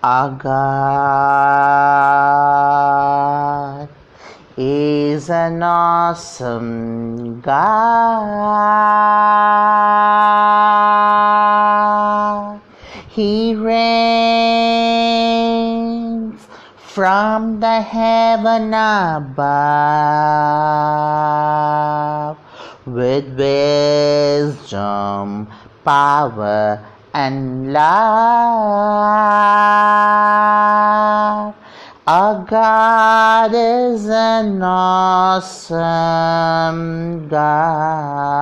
Our God is an awesome God. He reigns from the heaven above with wisdom, power, and love. Our God is an awesome God.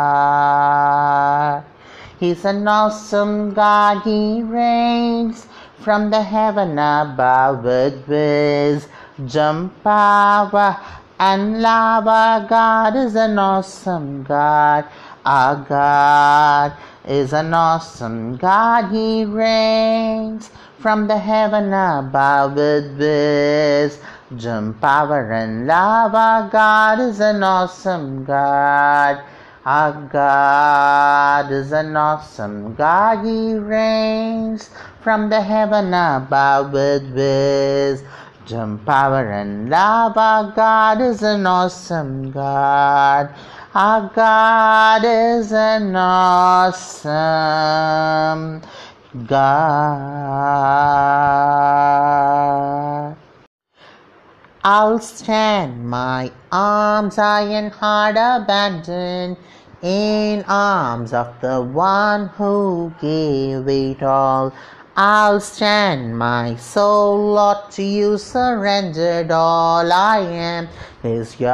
He's an awesome God. He reigns from the heaven above with wisdom, power, and love. Our God is an awesome God. Our God is an awesome God. He reigns from the heaven above with wisdom, power, and love. Our God is an awesome God. Our God is an awesome God. He reigns from the heaven above with wisdom, power, and love. Our God is an awesome God. Our God is an awesome God. I'll stand my arms high and heart abandoned in arms of the one who gave it all. I'll stand my soul, Lord, to you surrendered. All I am is yours.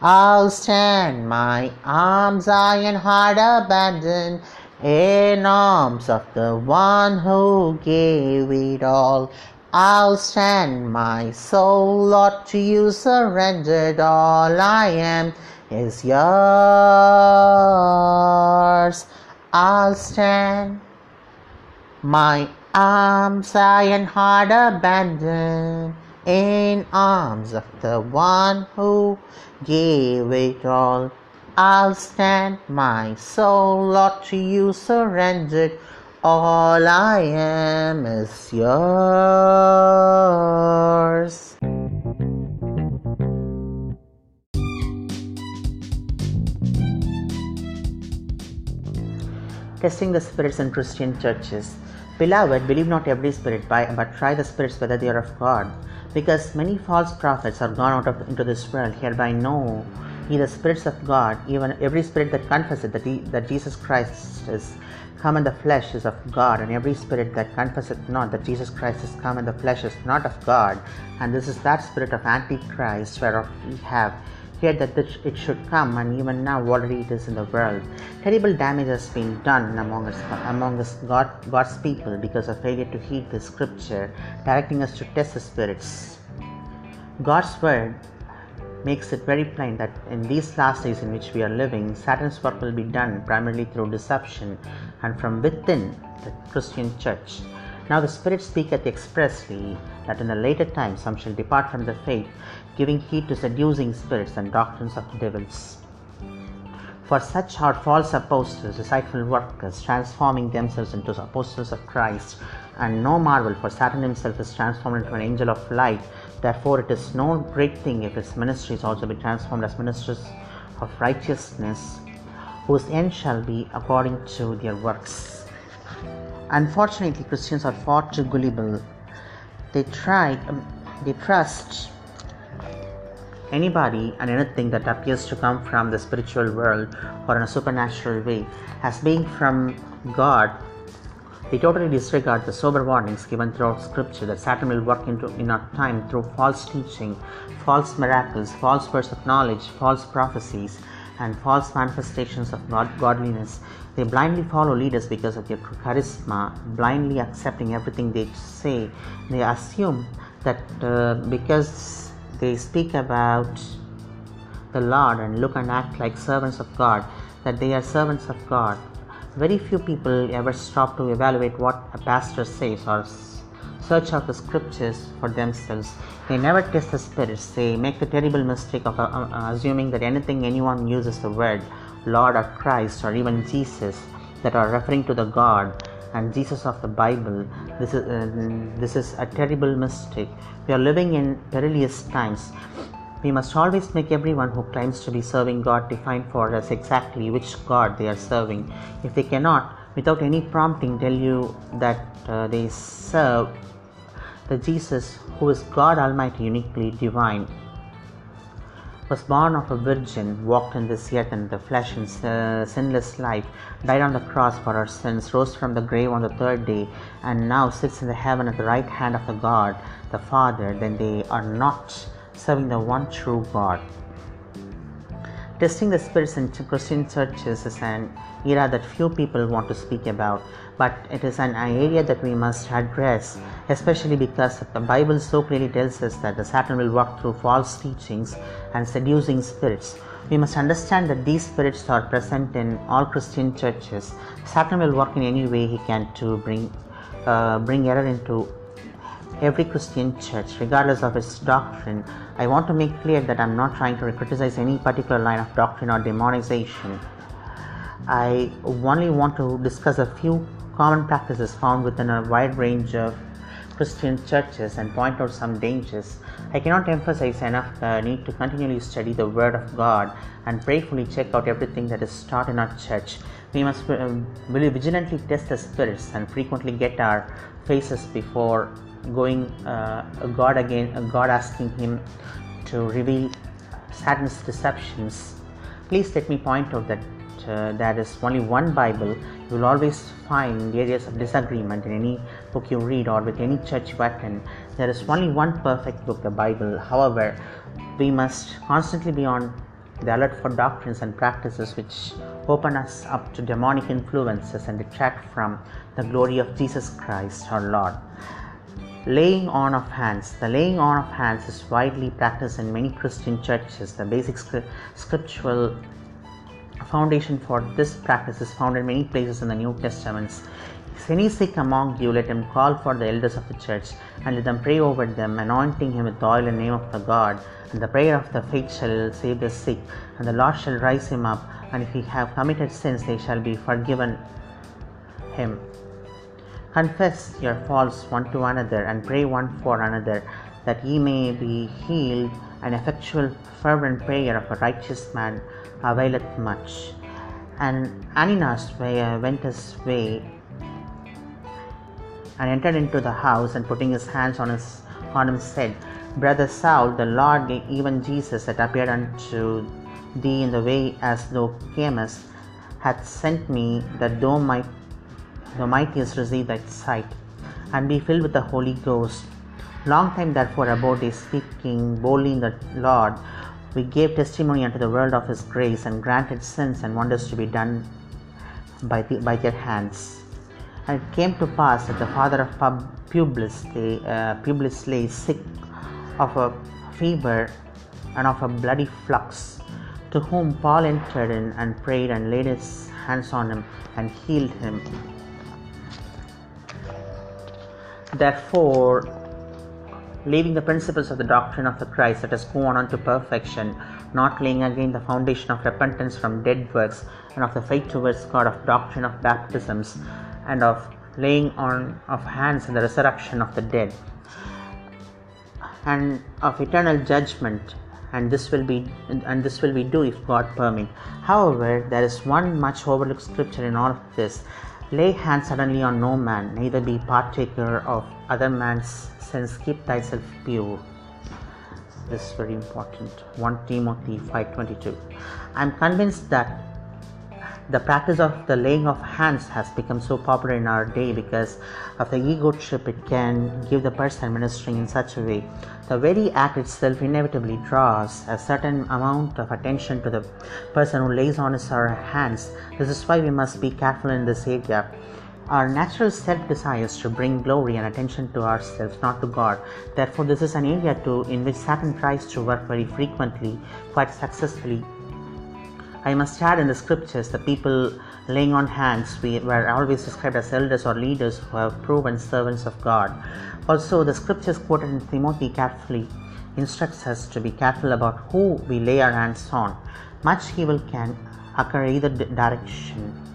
I'll stand my arms high and heart abandoned in arms of the one who gave it all. I'll stand my soul, Lord, to you surrendered. All I am is yours. I'll stand my arms high and heart abandoned in arms of the one who gave it all. I'll stand my soul, Lord, to you surrendered. All I am is yours. Testing the spirits in Christian churches. Beloved, believe not every spirit, but try the spirits whether they are of God, because many false prophets are gone out of into this world. Hereby know ye the spirits of God, even every spirit that confesseth that, he, that Jesus Christ is come in the flesh is of God, and every spirit that confesseth not that Jesus Christ is come in the flesh is not of God. And this is that spirit of Antichrist, whereof we have that it should come, and even now already it is in the world. Terrible damage has been done among us, among us God, God's people because of failure to heed the scripture, directing us to test the spirits. God's word makes it very plain that in these last days in which we are living, Satan's work will be done primarily through deception and from within the Christian church. Now the Spirit speaketh expressly that in the later times some shall depart from the faith, giving heed to seducing spirits and doctrines of devils. For such are false apostles, deceitful workers, transforming themselves into apostles of Christ. And no marvel, for Satan himself is transformed into an angel of light. Therefore, it is no great thing if his ministries also be transformed as ministers of righteousness, whose end shall be according to their works. Unfortunately, Christians are far too gullible. They try, um, they trust anybody and anything that appears to come from the spiritual world or in a supernatural way as being from God. They totally disregard the sober warnings given throughout Scripture that Satan will work into in our time through false teaching, false miracles, false words of knowledge, false prophecies, and false manifestations of God, godliness. They blindly follow leaders because of their charisma, blindly accepting everything they say. They assume that uh, because they speak about the Lord and look and act like servants of God, that they are servants of God. Very few people ever stop to evaluate what a pastor says or search out the scriptures for themselves. They never test the spirits. They make the terrible mistake of uh, uh, assuming that anything anyone uses the word Lord or Christ or even Jesus that are referring to the God and Jesus of the Bible. This is, uh, this is a terrible mistake. We are living in perilous times. We must always make everyone who claims to be serving God define for us exactly which God they are serving. If they cannot, without any prompting, tell you that uh, they serve the Jesus who is God Almighty, uniquely divine, was born of a virgin, walked in this earth in the flesh and uh, sinless life, died on the cross for our sins, rose from the grave on the third day, and now sits in the heaven at the right hand of the God, the Father, then they are not serving the one true God. Testing the spirits in Christian churches is an era that few people want to speak about, but it is an area that we must address, especially because the Bible so clearly tells us that the Satan will work through false teachings and seducing spirits. We must understand that these spirits are present in all Christian churches. Satan will work in any way he can to bring uh, bring error into every Christian church, regardless of its doctrine. I want to make clear that I'm not trying to criticize any particular line of doctrine or demonization. I only want to discuss a few common practices found within a wide range of Christian churches and point out some dangers. I cannot emphasize enough the need to continually study the Word of God and prayerfully check out everything that is taught in our church. We must um, vigilantly test the spirits and frequently get our faces before going uh, God again, uh, God asking him to reveal Satan's deceptions. Please let me point out that uh, there is only one Bible. You will always find areas of disagreement in any book you read or with any church you attend. There is only one perfect book, the Bible. However, we must constantly be on the alert for doctrines and practices which open us up to demonic influences and detract from the glory of Jesus Christ our Lord. Laying on of hands. The laying on of hands is widely practiced in many Christian churches. The basic scriptural foundation for this practice is found in many places in the New Testaments. Any sick among you, let him call for the elders of the church, and let them pray over them, anointing him with oil in the name of the God. And the prayer of the faith shall save the sick, and the Lord shall raise him up. And if he have committed sins, they shall be forgiven him. Confess your faults one to another and pray one for another, that ye may be healed. An effectual, fervent prayer of a righteous man availeth much. And Ananias went his way and entered into the house, and putting his hands on, his, on him, said, Brother Saul, the Lord, even Jesus, that appeared unto thee in the way as thou camest, hath sent me that thou might the mightiest receive thy sight, and be filled with the Holy Ghost. Long time therefore about his speaking boldly in the Lord, we gave testimony unto the world of his grace, and granted signs and wonders to be done by, the, by their hands. And it came to pass that the father of Publius, lay, uh, Publius lay sick of a fever and of a bloody flux, to whom Paul entered in and prayed and laid his hands on him and healed him. Therefore, leaving the principles of the doctrine of the Christ, let us go on unto perfection, not laying again the foundation of repentance from dead works, and of the faith towards God, of doctrine of baptisms, and of laying on of hands and the resurrection of the dead, and of eternal judgment. And this will be and this will we do if God permit. However, there is one much overlooked scripture in all of this, Lay hands suddenly on no man, neither be partaker of other man's sins. Keep thyself pure. This is very important. 1 Timothy 5:22. I am convinced that the practice of the laying of hands has become so popular in our day because of the ego trip it can give the person ministering in such a way. The very act itself inevitably draws a certain amount of attention to the person who lays on his or her hands. This is why we must be careful in this area. Our natural self desires to bring glory and attention to ourselves, not to God. Therefore, this is an area to, in which Satan tries to work very frequently, quite successfully, I must add in the scriptures the people laying on hands were always described as elders or leaders who have proven servants of God. Also, the scriptures quoted in Timothy carefully instructs us to be careful about who we lay our hands on. Much evil can occur either direction.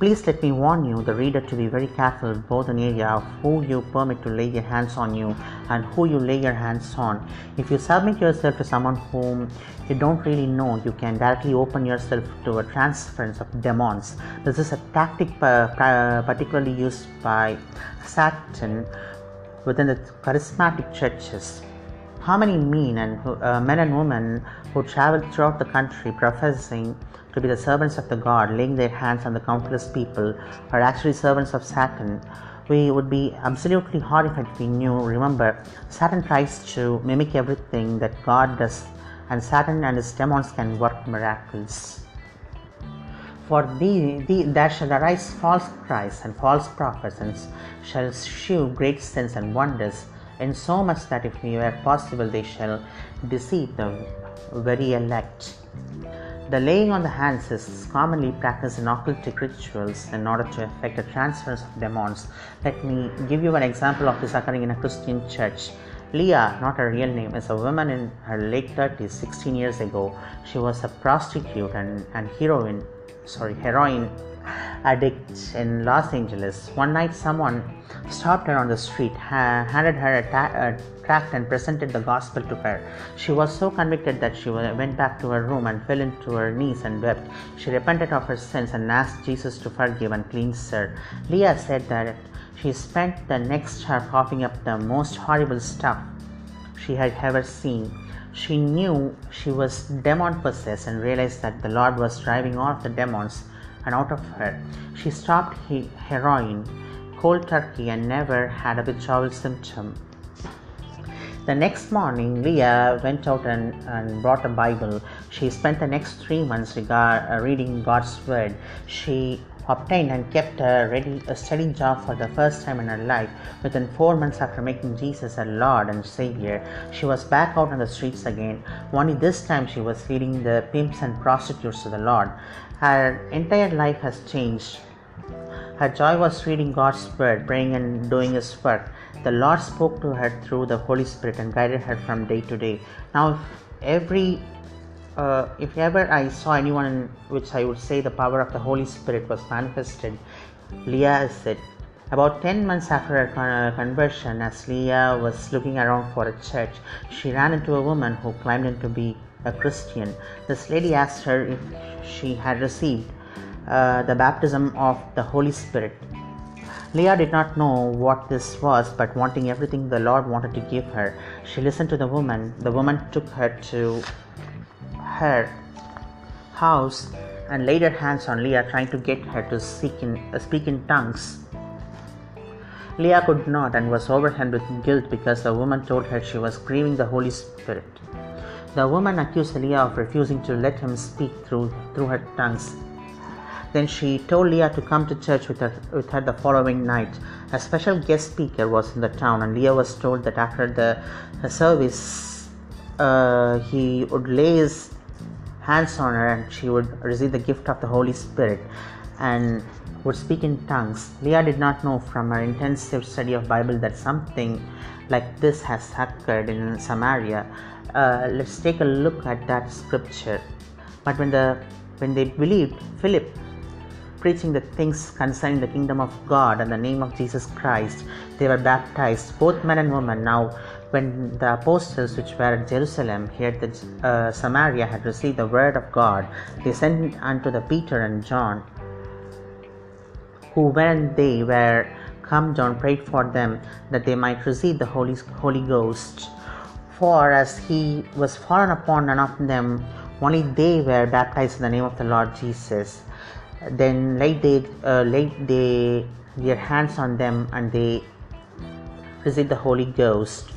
Please let me warn you, the reader, to be very careful both in area of who you permit to lay your hands on you and who you lay your hands on. If you submit yourself to someone whom you don't really know, you can directly open yourself to a transference of demons. This is a tactic particularly used by Satan within the charismatic churches. How many men and, uh, men and women who travel throughout the country professing to be the servants of the God, laying their hands on the countless people, are actually servants of Satan. We would be absolutely horrified if we knew. Remember, Satan tries to mimic everything that God does, and Satan and his demons can work miracles. For thee, thee there shall arise false Christs and false prophets, and shall shew great signs and wonders, in so much that if it were possible, they shall deceive the very elect. The laying on the hands is commonly practiced in occultic rituals in order to effect a transference of demons. Let me give you an example of this occurring in a Christian church. Leah, not her real name, is a woman in her late 30s, 16 years ago. She was a prostitute and, and heroine, sorry, heroin addict in Los Angeles. One night, someone stopped her on the street, ha- handed her a, ta- a, and presented the gospel to her. She was so convicted that she went back to her room and fell into her knees and wept. She repented of her sins and asked Jesus to forgive and cleanse her. Leah said that she spent the next hour coughing up the most horrible stuff she had ever seen. She knew she was demon possessed and realized that the Lord was driving all the demons and out of her. She stopped he- heroin cold turkey and never had a withdrawal symptom. The next morning, Leah went out and, and brought a Bible. She spent the next three months regard, uh, reading God's Word. She obtained and kept a, ready, a steady job for the first time in her life. Within four months after making Jesus her Lord and Savior, she was back out on the streets again. Only this time she was leading the pimps and prostitutes to the Lord. Her entire life has changed. Her joy was reading God's Word, praying and doing His work. The Lord spoke to her through the Holy Spirit and guided her from day to day. Now, if every uh, if ever I saw anyone in which I would say the power of the Holy Spirit was manifested, Leah is it. About 10 months after her conversion, as Leah was looking around for a church, she ran into a woman who claimed to be a Christian. This lady asked her if she had received uh, the baptism of the Holy Spirit. Leah did not know what this was, but wanting everything the Lord wanted to give her, she listened to the woman. The woman took her to her house and laid her hands on Leah, trying to get her to in, uh, speak in tongues. Leah could not and was overwhelmed with guilt because the woman told her she was grieving the Holy Spirit. The woman accused Leah of refusing to let him speak through, through her tongues. Then she told Leah to come to church with her, with her the following night. A special guest speaker was in the town, and Leah was told that after the, service, uh, he would lay his hands on her and she would receive the gift of the Holy Spirit and would speak in tongues. Leah did not know from her intensive study of Bible that something like this has occurred in Samaria. Uh, let's take a look at that scripture. But when the when they believed Philip preaching the things concerning the kingdom of God and the name of Jesus Christ. They were baptized, both men and women. Now, when the apostles which were at Jerusalem, heard that uh, Samaria, had received the word of God, they sent unto the Peter and John, who when they were come, John prayed for them that they might receive the Holy, Holy Ghost. For as he was fallen upon none of them, only they were baptized in the name of the Lord Jesus then laid they uh, laid they their hands on them and they received the Holy Ghost.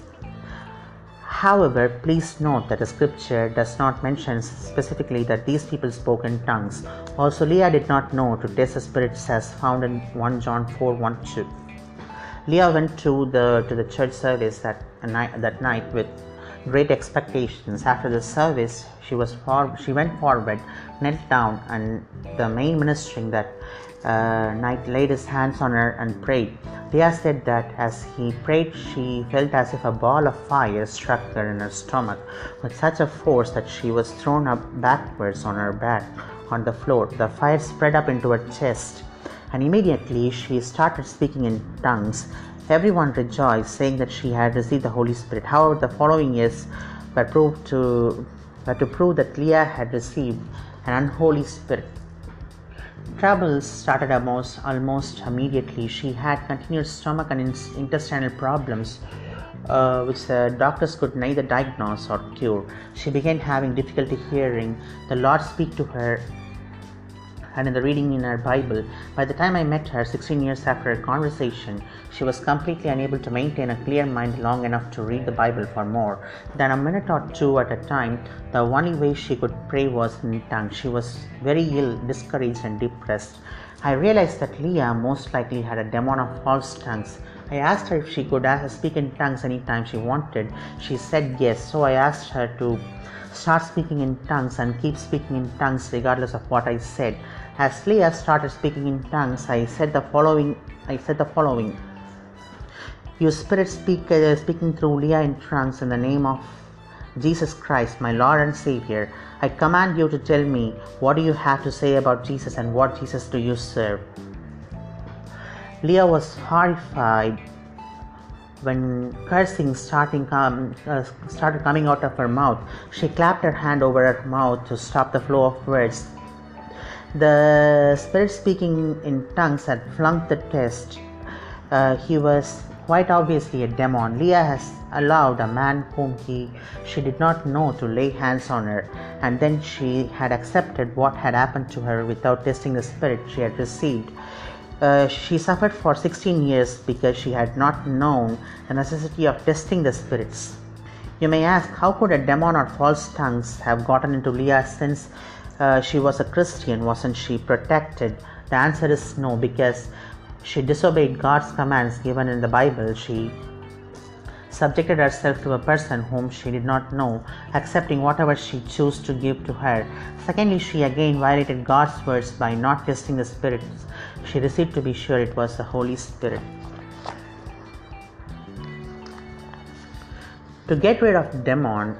However, please note that the scripture does not mention specifically that these people spoke in tongues. Also, Leah did not know to test the spirits as found in 1 John 4 1 2. Leah went to the to the church service that night, that night with great expectations. After the service, she was for, she went forward, knelt down, and the main ministering that uh, night laid his hands on her and prayed. Leah said that as he prayed, she felt as if a ball of fire struck her in her stomach with such a force that she was thrown up backwards on her back on the floor. The fire spread up into her chest and immediately she started speaking in tongues. Everyone rejoiced, saying that she had received the Holy Spirit. However, the following years were proved to were to prove that Leah had received an unholy spirit. Troubles started almost almost immediately. She had continued stomach and intestinal problems uh, which the doctors could neither diagnose or cure. She began having difficulty hearing the Lord speak to her and in the reading in her Bible. By the time I met her, 16 years after our conversation, she was completely unable to maintain a clear mind long enough to read the Bible for more than a minute or two at a time. The only way she could pray was in tongues. She was very ill, discouraged, and depressed. I realized that Leah most likely had a demon of false tongues. I asked her if she could uh, speak in tongues anytime she wanted. She said yes, so I asked her to start speaking in tongues and keep speaking in tongues regardless of what I said. As Leah started speaking in tongues, I said the following. I said the following. You spirit speak, uh, speaking through Leah in tongues in the name of Jesus Christ, my Lord and Savior. I command you to tell me what do you have to say about Jesus and what Jesus do you serve. Leah was horrified when cursing starting com- uh, started coming out of her mouth. She clapped her hand over her mouth to stop the flow of words. The spirit speaking in tongues had flunked the test. Uh, he was quite obviously a demon. Leah has allowed a man whom he she did not know to lay hands on her, and then she had accepted what had happened to her without testing the spirit she had received. Uh, she suffered for 16 years because she had not known the necessity of testing the spirits. You may ask, how could a demon or false tongues have gotten into Leah since uh, she was a Christian, wasn't she protected? The answer is no, because she disobeyed God's commands given in the Bible. She subjected herself to a person whom she did not know, accepting whatever she chose to give to her. Secondly, she again violated God's words by not testing the spirits she received to be sure it was the Holy Spirit. To get rid of demon,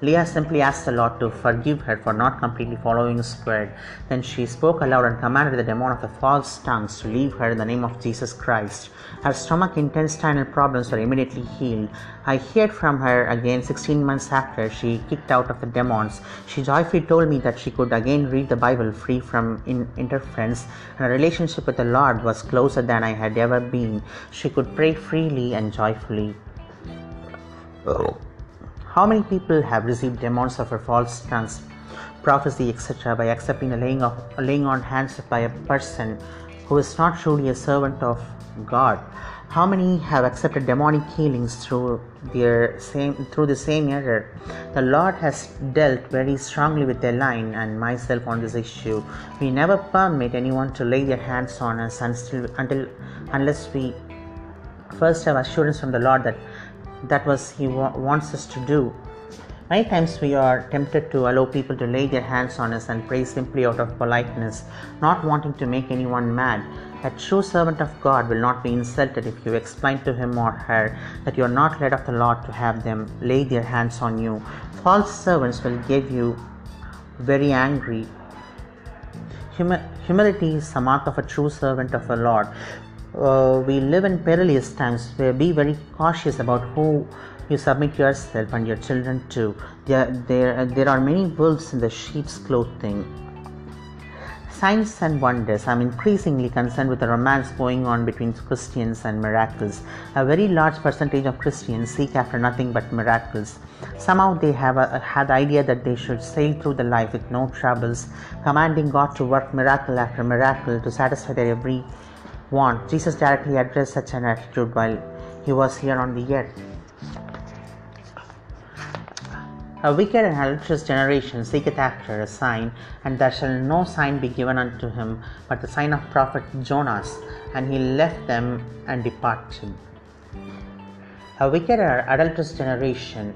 Leah simply asked the Lord to forgive her for not completely following His word. Then she spoke aloud and commanded the demon of the false tongues to leave her in the name of Jesus Christ. Her stomach intestinal problems were immediately healed. I heard from her again 16 months after she kicked out of the demons. She joyfully told me that she could again read the Bible free from in- interference, and her relationship with the Lord was closer than I had ever been. She could pray freely and joyfully. Oh. How many people have received demons of a false tongues, prophecy, etc., by accepting a laying, of, laying on hands by a person who is not truly a servant of God? How many have accepted demonic healings through their same through the same error? The Lord has dealt very strongly with Elaine and myself on this issue. We never permit anyone to lay their hands on us until, until unless we first have assurance from the Lord that that was he wa- wants us to do. Many times we are tempted to allow people to lay their hands on us and pray simply out of politeness, not wanting to make anyone mad. A true servant of God will not be insulted if you explain to him or her that you are not led of the Lord to have them lay their hands on you. False servants will give you very angry. humility is the mark of a true servant of the Lord uh, we live in perilous times. Be very cautious about who you submit yourself and your children to. There, there, there are many wolves in the sheep's clothing. Signs and wonders. I'm increasingly concerned with the romance going on between Christians and miracles. A very large percentage of Christians seek after nothing but miracles. Somehow they have a, had the idea that they should sail through the life with no troubles, commanding God to work miracle after miracle to satisfy their every want. Jesus directly addressed such an attitude while he was here on the earth. A wicked and adulterous generation seeketh after a sign, and there shall no sign be given unto him but the sign of prophet Jonas. And he left them and departed. A wicked and adulterous generation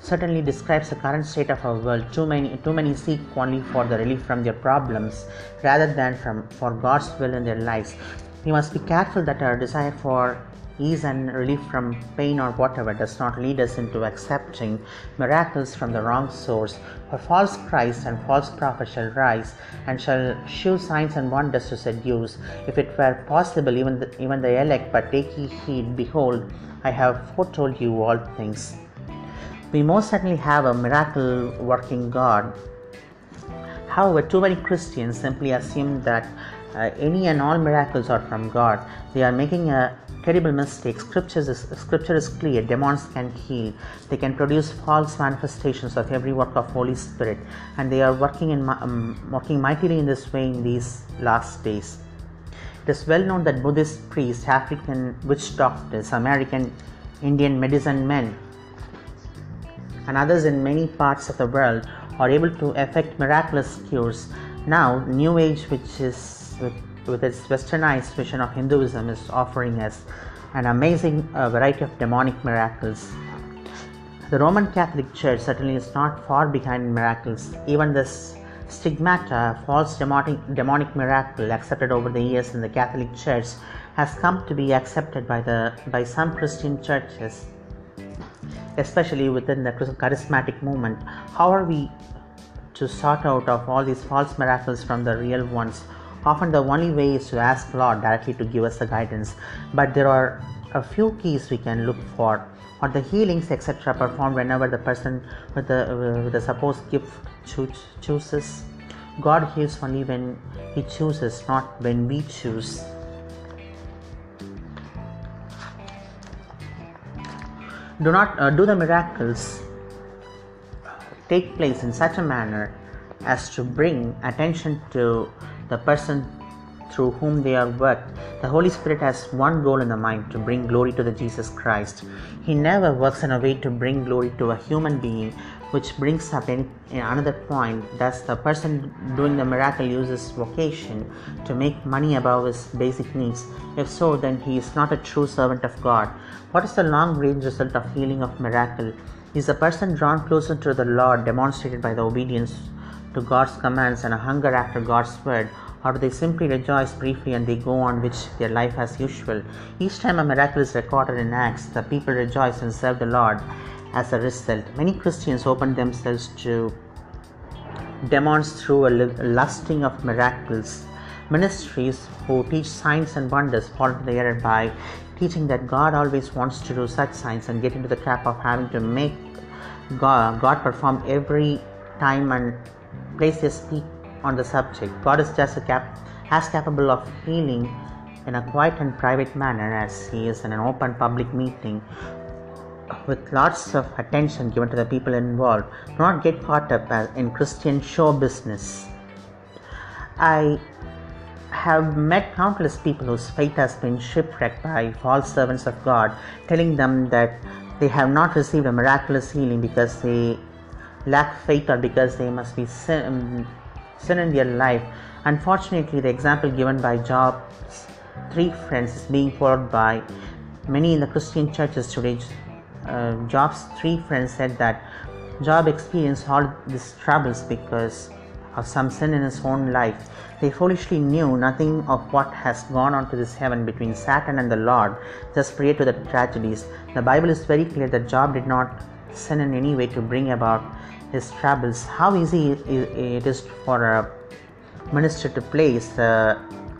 certainly describes the current state of our world. Too many, too many seek only for the relief from their problems rather than from, for God's will in their lives. We must be careful that our desire for ease and relief from pain or whatever does not lead us into accepting miracles from the wrong source. For false Christs and false prophets shall rise and shall shew signs and wonders to seduce, if it were possible, even the, even the elect. But take ye heed, behold, I have foretold you all things. We most certainly have a miracle working God. However, too many Christians simply assume that uh, any and all miracles are from God. They are making a terrible mistake. Scripture is, scripture is clear. Demons can heal. They can produce false manifestations of every work of Holy Spirit, and they are working in um, working mightily in this way in these last days. It is well known that Buddhist priests, African witch doctors, American Indian medicine men, and others in many parts of the world are able to effect miraculous cures. Now, New Age, which is with, with its westernized vision of Hinduism, is offering us an amazing uh, variety of demonic miracles. The Roman Catholic Church certainly is not far behind in miracles. Even this stigmata, false demonic, demonic miracle accepted over the years in the Catholic Church, has come to be accepted by the by some Christian churches, especially within the charismatic movement. How are we to sort out of all these false miracles from the real ones? Often the only way is to ask Lord directly to give us the guidance, but there are a few keys we can look for. Or the healings etc performed whenever the person with the, uh, with the supposed gift cho- chooses. God heals only when he chooses not when we choose do not uh, do the miracles take place in such a manner as to bring attention to the person through whom they are worked. The Holy Spirit has one goal in the mind to bring glory to the Jesus Christ. He never works in a way to bring glory to a human being, which brings up in, in another point. Thus, the person doing the miracle uses vocation to make money above his basic needs. If so, then he is not a true servant of God. What is the long range result of healing of miracle? Is the person drawn closer to the Lord demonstrated by the obedience to God's commands and a hunger after God's word, or do they simply rejoice briefly and they go on with their life as usual? Each time a miracle is recorded in Acts, the people rejoice and serve the Lord as a result. Many Christians open themselves to demons through a lusting of miracles. Ministries who teach signs and wonders fall into the error by teaching that God always wants to do such signs and get into the trap of having to make God, God perform every time and place their speak on the subject. God is just cap- as capable of healing in a quiet and private manner as He is in an open public meeting with lots of attention given to the people involved. Do not get caught up uh, in Christian show business. I have met countless people whose faith has been shipwrecked by false servants of God, telling them that they have not received a miraculous healing because they lack faith or because they must be sin, um, sin in their life. Unfortunately, the example given by Job's three friends is being followed by many in the Christian churches today. Uh, Job's three friends said that Job experienced all these troubles because of some sin in his own life. They foolishly knew nothing of what has gone on to this heaven between Satan and the Lord, thus prior to the tragedies. The Bible is very clear that Job did not sin in any way to bring about his troubles. How easy it is for a minister to place the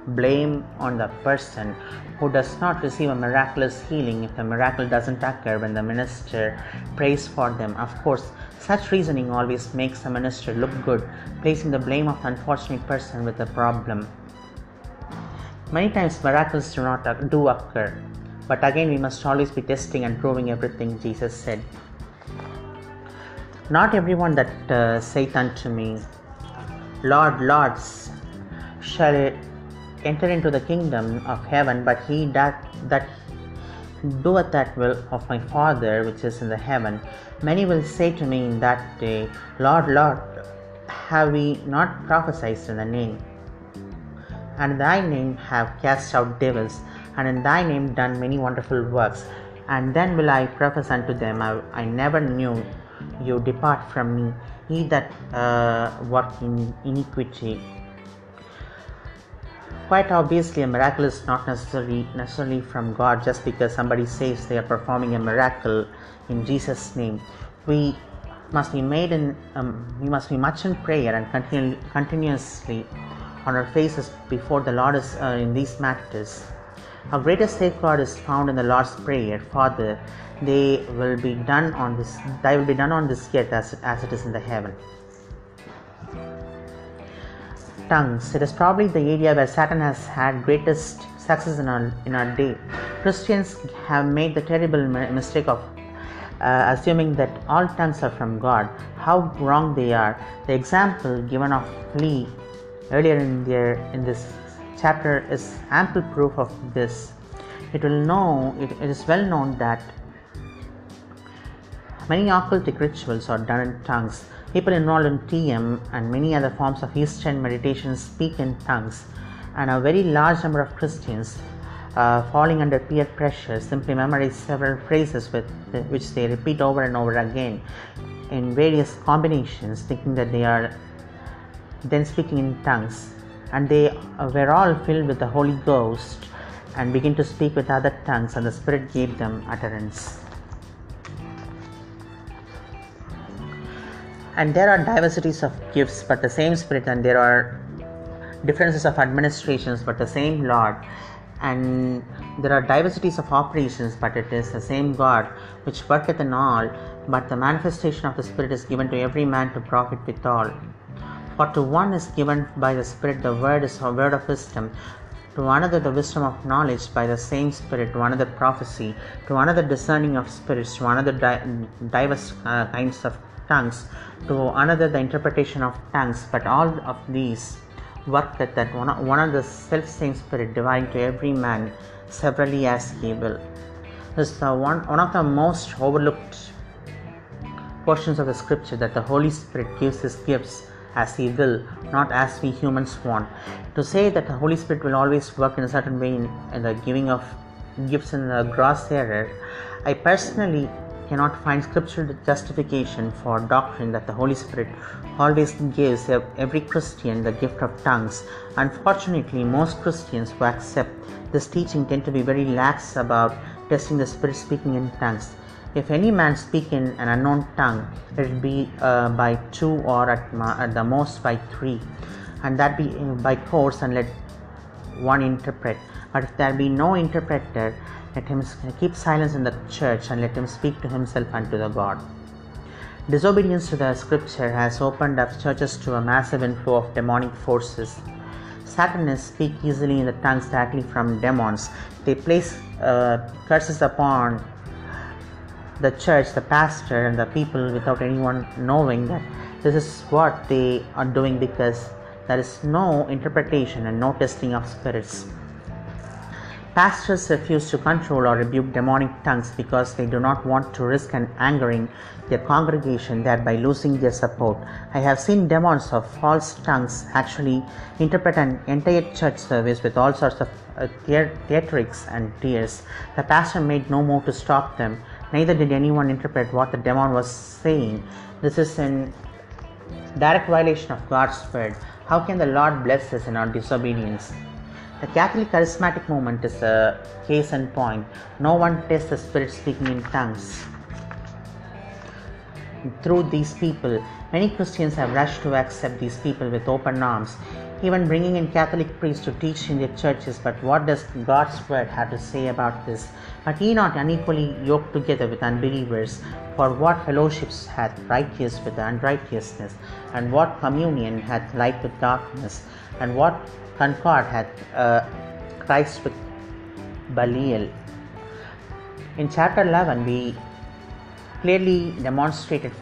blame on the person who does not receive a miraculous healing if the miracle doesn't occur when the minister prays for them. Of course, such reasoning always makes the minister look good, placing the blame of the unfortunate person with the problem. Many times miracles do not do occur, but again we must always be testing and proving everything Jesus said. Not everyone that uh, saith unto me, Lord, Lord, shall enter into the kingdom of heaven, but he that that doeth that will of my Father which is in the heaven. Many will say to me in that day, Lord, Lord, have we not prophesied in the name? And in thy name have cast out devils, and in thy name done many wonderful works. And then will I profess unto them, I, I never knew you depart from me, ye that uh, work in iniquity. Quite obviously, a miracle is not necessarily necessarily from God just because somebody says they are performing a miracle in Jesus' name. We must be made in um, we must be much in prayer and continu- continuously on our faces before the Lord is uh, in these matters. Our greatest safeguard is found in the Lord's prayer. Father, they will be done on this. They will be done on this yet as as it is in the heaven. Tongues. It is probably the area where Satan has had greatest success in our in our day. Christians have made the terrible mistake of uh, assuming that all tongues are from God. How wrong they are. The example given of Leah earlier in their in this chapter is ample proof of this. It will know it, it is well known that many occultic rituals are done in tongues. People involved in TM and many other forms of Eastern meditation speak in tongues, and a very large number of Christians uh, falling under peer pressure simply memorize several phrases with the, which they repeat over and over again in various combinations, thinking that they are then speaking in tongues. And they were all filled with the Holy Ghost and begin to speak with other tongues, and the Spirit gave them utterance. And there are diversities of gifts, but the same Spirit, and there are differences of administrations, but the same Lord. And there are diversities of operations, but it is the same God which worketh in all, but the manifestation of the Spirit is given to every man to profit withal. For to one is given by the Spirit the word is a word of wisdom, to another the wisdom of knowledge by the same Spirit, to another prophecy, to another discerning of spirits, to another di- diverse uh, kinds of tongues, to another the interpretation of tongues, but all of these worketh that one, one of the self same Spirit dividing to every man severally as he will. This is one, one of the most overlooked portions of the scripture that the Holy Spirit gives his gifts as he will, not as we humans want. To say that the Holy Spirit will always work in a certain way in, in the giving of gifts in the gross error, I personally cannot find scriptural justification for doctrine that the Holy Spirit always gives every Christian the gift of tongues. Unfortunately, most Christians who accept this teaching tend to be very lax about testing the Spirit speaking in tongues. If any man speak in an unknown tongue, let it be uh, by two or at, ma- at the most by three, and that be uh, by course, and let one interpret. But if there be no interpreter, let him keep silence in the church and let him speak to himself and to the God. Disobedience to the scripture has opened up churches to a massive inflow of demonic forces. Satanists speak easily in the tongues directly from demons. They place uh, curses upon the church, the pastor, and the people without anyone knowing that this is what they are doing because there is no interpretation and no testing of spirits. Pastors refuse to control or rebuke demonic tongues because they do not want to risk an angering their congregation, thereby losing their support. I have seen demons of false tongues actually interpret an entire church service with all sorts of uh, theatrics and tears. The pastor made no move to stop them, neither did anyone interpret what the demon was saying. This is in direct violation of God's word. How can the Lord bless us in our disobedience? The Catholic charismatic movement is a case in point. No one tests the Spirit speaking in tongues. Through these people, many Christians have rushed to accept these people with open arms, even bringing in Catholic priests to teach in their churches. But what does God's word have to say about this? But ye not unequally yoked together with unbelievers, for what fellowships hath righteous with unrighteousness, and what communion hath light with darkness, and what concord hath uh, Christ with Belial. In chapter 11, we clearly demonstrated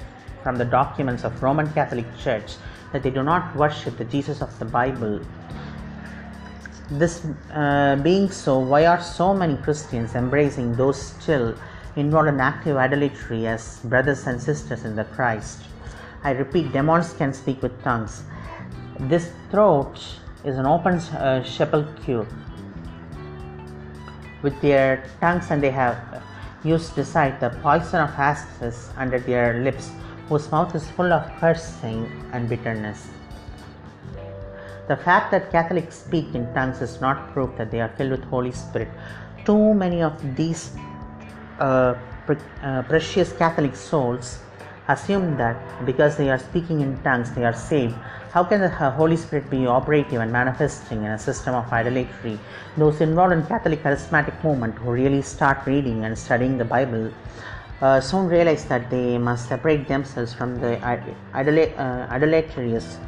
from the documents of Roman Catholic Church that they do not worship the Jesus of the Bible. This uh, being so, why are so many Christians embracing those still involved in active idolatry as brothers and sisters in the Christ? I repeat, demons can speak with tongues. This throat is an open uh, sepulchre with their tongues, and they have used to cite the poison of asps under their lips, whose mouth is full of cursing and bitterness. The fact that Catholics speak in tongues is not proof that they are filled with Holy Spirit. Too many of these uh, pre- uh, precious Catholic souls assume that because they are speaking in tongues they are saved. How can the Holy Spirit be operative and manifesting in a system of idolatry? Those involved in Catholic charismatic movement who really start reading and studying the Bible uh, soon realize that they must separate themselves from the uh, idolatrous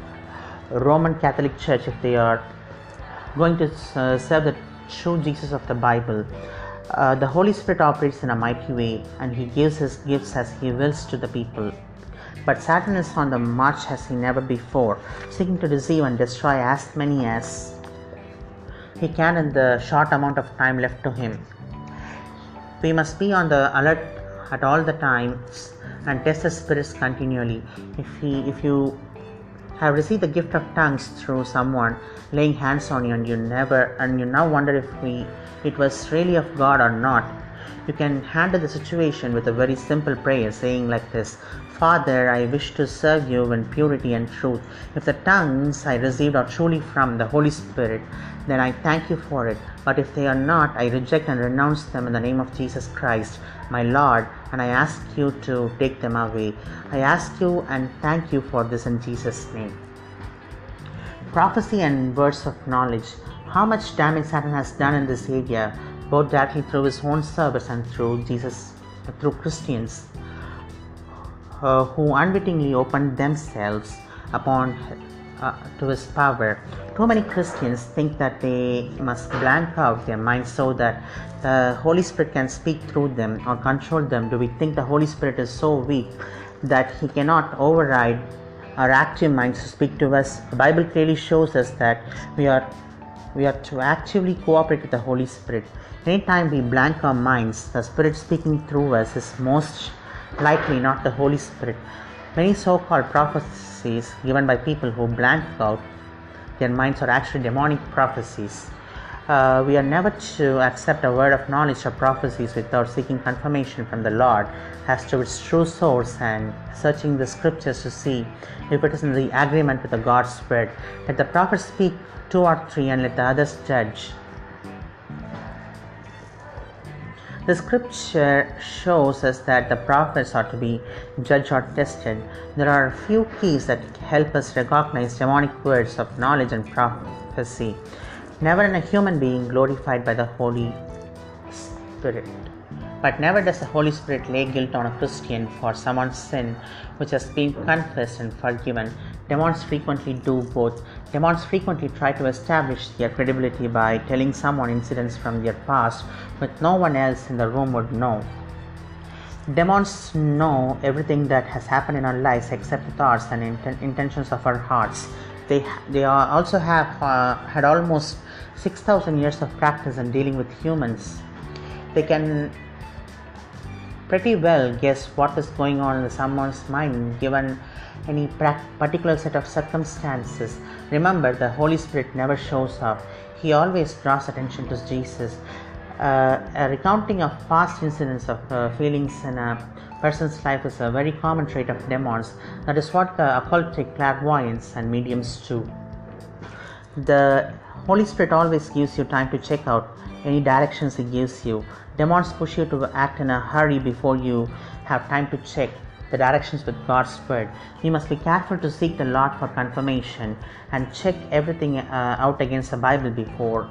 Roman Catholic Church if they are going to uh, serve the true Jesus of the Bible. Uh, the Holy Spirit operates in a mighty way and he gives his gifts as he wills to the people. But Satan is on the march as he never before, seeking to deceive and destroy as many as he can in the short amount of time left to him. We must be on the alert at all the times and test the spirits continually. If he, if you have received the gift of tongues through someone laying hands on you and you never and you now wonder if we it was really of God or not, you can handle the situation with a very simple prayer saying like this Father, I wish to serve you in purity and truth. If the tongues I received are truly from the Holy Spirit, then I thank you for it. But if they are not, I reject and renounce them in the name of Jesus Christ, my Lord, and I ask you to take them away. I ask you and thank you for this in Jesus' name. Prophecy and words of knowledge. How much damage Satan has done in this area, both directly through his own service and through Jesus, through Christians uh, who unwittingly opened themselves upon uh, to his power. Too many Christians think that they must blank out their minds so that the Holy Spirit can speak through them or control them. Do we think the Holy Spirit is so weak that he cannot override our active minds to speak to us? The Bible clearly shows us that we are we are to actively cooperate with the Holy Spirit. Anytime we blank our minds, the Spirit speaking through us is most likely not the Holy Spirit. Many so called prophecies given by people who blank out their minds are actually demonic prophecies. Uh, we are never to accept a word of knowledge or prophecies without seeking confirmation from the Lord as to its true source and searching the scriptures to see if it is in the agreement with the God's word. Let the prophet speak two or three and let the others judge. The scripture shows us that the prophets are to be judged or tested. There are a few keys that help us recognize demonic words of knowledge and prophecy. Never in a human being glorified by the Holy Spirit. But never does the Holy Spirit lay guilt on a Christian for someone's sin which has been confessed and forgiven. Demons frequently do both. Demons frequently try to establish their credibility by telling someone incidents from their past which no one else in the room would know. Demons know everything that has happened in our lives except the thoughts and inten- intentions of our hearts. They, they also have uh, had almost 6,000 years of practice in dealing with humans. They can pretty well guess what is going on in someone's mind given any particular set of circumstances. Remember, the Holy Spirit never shows up, He always draws attention to Jesus. Uh, a recounting of past incidents of uh, feelings in a person's life is a very common trait of demons. That is what the occultic clairvoyants and mediums do. The Holy Spirit always gives you time to check out any directions He gives you. Demons push you to act in a hurry before you have time to check the directions with God's word. We must be careful to seek the Lord for confirmation and check everything uh, out against the Bible before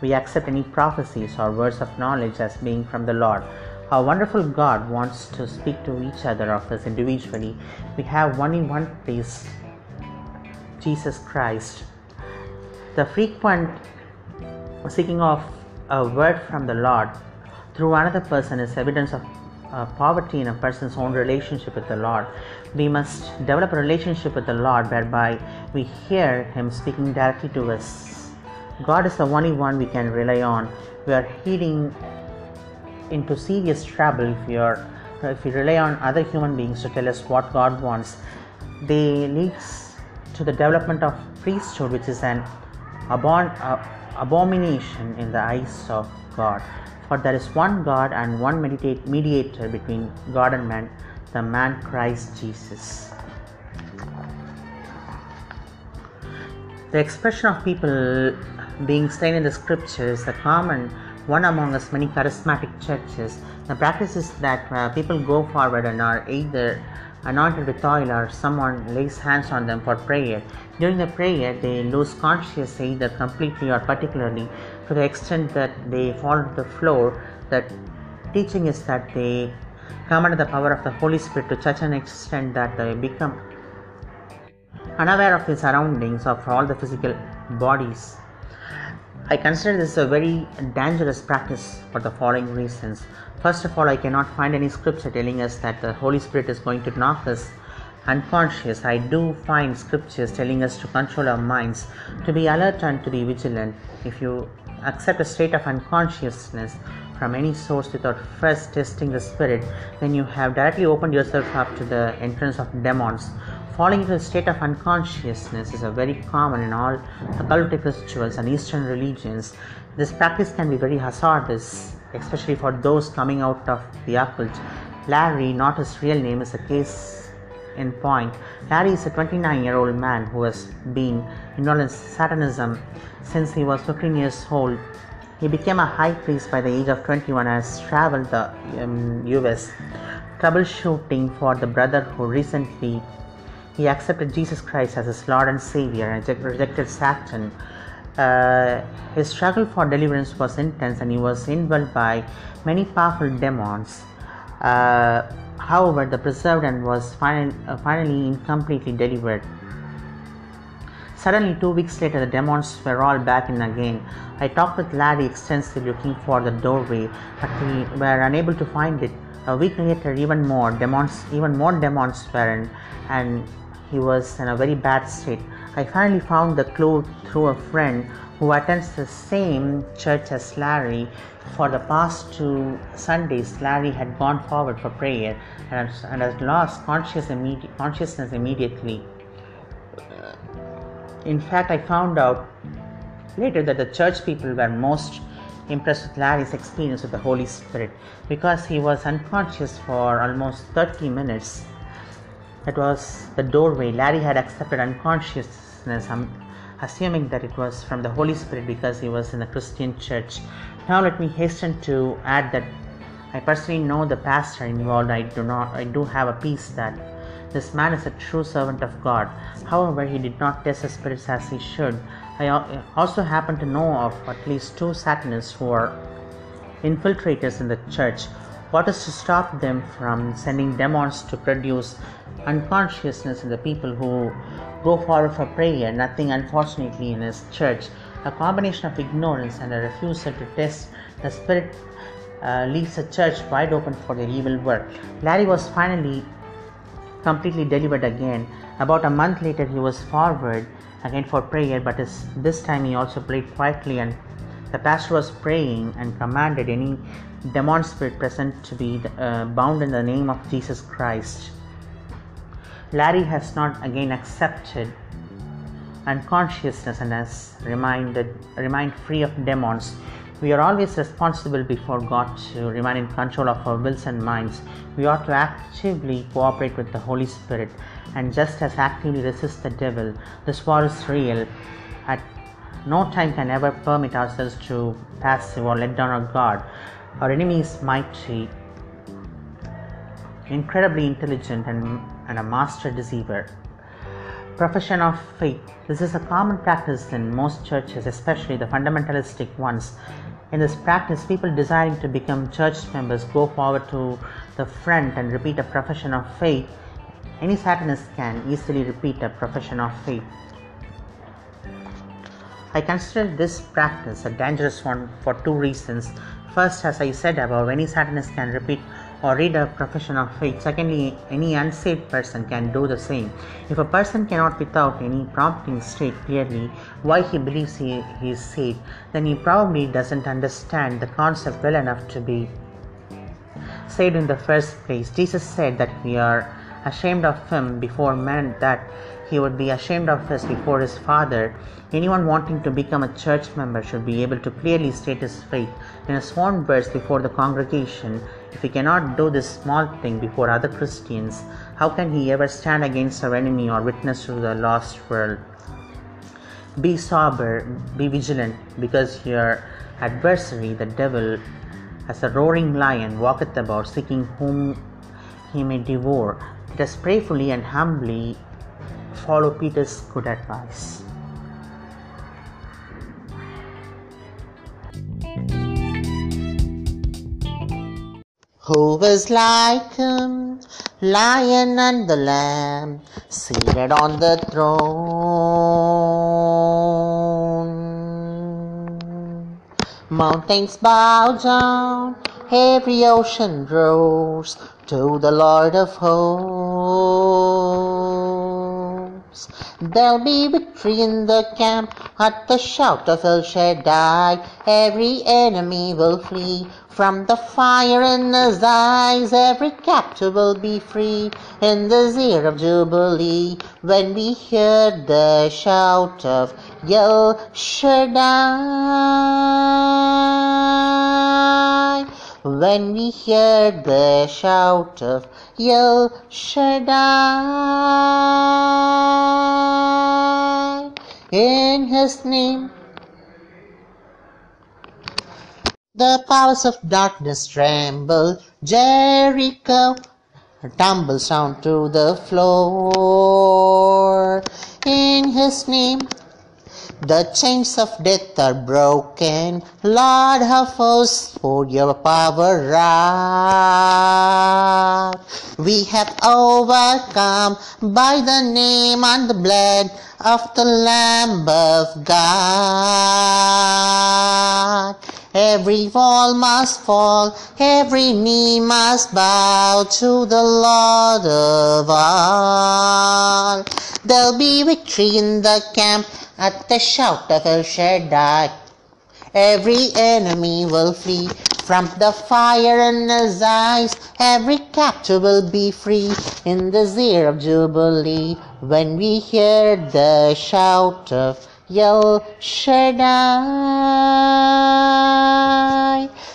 we accept any prophecies or words of knowledge as being from the Lord. Our wonderful God wants to speak to each other of us individually. We have only one place Jesus Christ. The frequent seeking of a word from the Lord through another person is evidence of uh, poverty in a person's own relationship with the Lord. We must develop a relationship with the Lord whereby we hear Him speaking directly to us. God is the only one we can rely on. We are heading into serious trouble if we are if we rely on other human beings to tell us what God wants. They leads to the development of priesthood, which is an abon- uh, abomination in the eyes of God. For there is one God and one mediator between God and man, the man Christ Jesus. The expression of people being slain in the scripture is a common one among us many charismatic churches. The practice is that uh, people go forward and are either anointed with oil or someone lays hands on them for prayer. During the prayer, they lose consciousness either completely or particularly to the extent that they fall to the floor. The teaching is that they come under the power of the Holy Spirit to such an extent that they become unaware of the surroundings of all the physical bodies. I consider this a very dangerous practice for the following reasons. First of all, I cannot find any scripture telling us that the Holy Spirit is going to knock us unconscious. I do find scriptures telling us to control our minds, to be alert and to be vigilant. If you accept a state of unconsciousness from any source without first testing the spirit, then you have directly opened yourself up to the entrance of demons Falling into a state of unconsciousness is a very common in all occultic rituals and Eastern religions. This practice can be very hazardous, especially for those coming out of the occult. Larry, not his real name, is a case in point. Larry is a 29 year old man who has been involved in Satanism since he was 15 years old. He became a high priest by the age of 21 and has traveled the um, US troubleshooting for the brother who recently he accepted Jesus Christ as his Lord and Savior and rejected Satan. Uh, his struggle for deliverance was intense and he was involved by many powerful demons. Uh, however, the preserved and was finally, uh, finally incompletely delivered. Suddenly, two weeks later, the demons were all back in again. I talked with Larry extensively looking for the doorway, but we were unable to find it. A week later, even more demons, even more demons were in, and he was in a very bad state. I finally found the clue through a friend who attends the same church as Larry. For the past two Sundays, Larry had gone forward for prayer and, and had lost conscious immedi- consciousness immediately. In fact, I found out later that the church people were most impressed with Larry's experience with the Holy Spirit because he was unconscious for almost 30 minutes It was the doorway. Larry had accepted unconsciousness, um, assuming that it was from the Holy Spirit because he was in a Christian church. Now, let me hasten to add that I personally know the pastor involved. I do not. I do have a peace that this man is a true servant of God. However, he did not test the spirits as he should. I also happen to know of at least two Satanists who are infiltrators in the church. What is to stop them from sending demons to produce unconsciousness in the people who go forward for prayer, nothing unfortunately in his church. A combination of ignorance and a refusal to test the spirit uh, leaves the church wide open for their evil work. Larry was finally completely delivered again. About a month later, he was forward again for prayer, but his, this time he also prayed quietly and the pastor was praying and commanded any demon spirit present to be uh, bound in the name of Jesus Christ. Larry has not again accepted and consciousness and has reminded remained free of demons. We are always responsible before God to remain in control of our wills and minds. We ought to actively cooperate with the Holy Spirit and just as actively resist the devil. This war is real. At no time can ever permit ourselves to passive or let down our guard. Our enemy is mighty, incredibly intelligent, and and a master deceiver. Profession of faith. This is a common practice in most churches, especially the fundamentalistic ones. In this practice, people desiring to become church members go forward to the front and repeat a profession of faith. Any Satanist can easily repeat a profession of faith. I consider this practice a dangerous one for two reasons. First, as I said above, any Satanist can repeat or read a profession of faith. Secondly, any unsaved person can do the same. If a person cannot, without any prompting, state clearly why he believes he, he is saved, then he probably doesn't understand the concept well enough to be saved in the first place. Jesus said that we are ashamed of him before men, that he would be ashamed of us before his Father. Anyone wanting to become a church member should be able to clearly state his faith in a sworn verse before the congregation. If he cannot do this small thing before other Christians, how can he ever stand against our enemy or witness to the lost world? Be sober, be vigilant, because your adversary, the devil, as a roaring lion, walketh about, seeking whom he may devour. Let us prayerfully and humbly follow Peter's good advice. Who was like him, lion and the lamb, seated on the throne? Mountains bow down, every ocean roars to the Lord of hosts. There'll be victory in the camp at the shout of El Shaddai. Every enemy will flee from the fire in his eyes. Every captive will be free in the year of Jubilee. When we hear the shout of El Shaddai. When we hear the shout of Shaddai. In his name The powers of darkness tremble, Jericho tumbles down to the floor. In his name, the chains of death are broken. Lord of hosts, for your power out. We have overcome by the name and the blood of the Lamb of God. Every wall must fall, every knee must bow to the Lord of all. There'll be victory in the camp at the shout of El Shaddai. Every enemy will flee from the fire in his eyes. Every captive will be free in the year of Jubilee when we hear the shout of El Shaddai.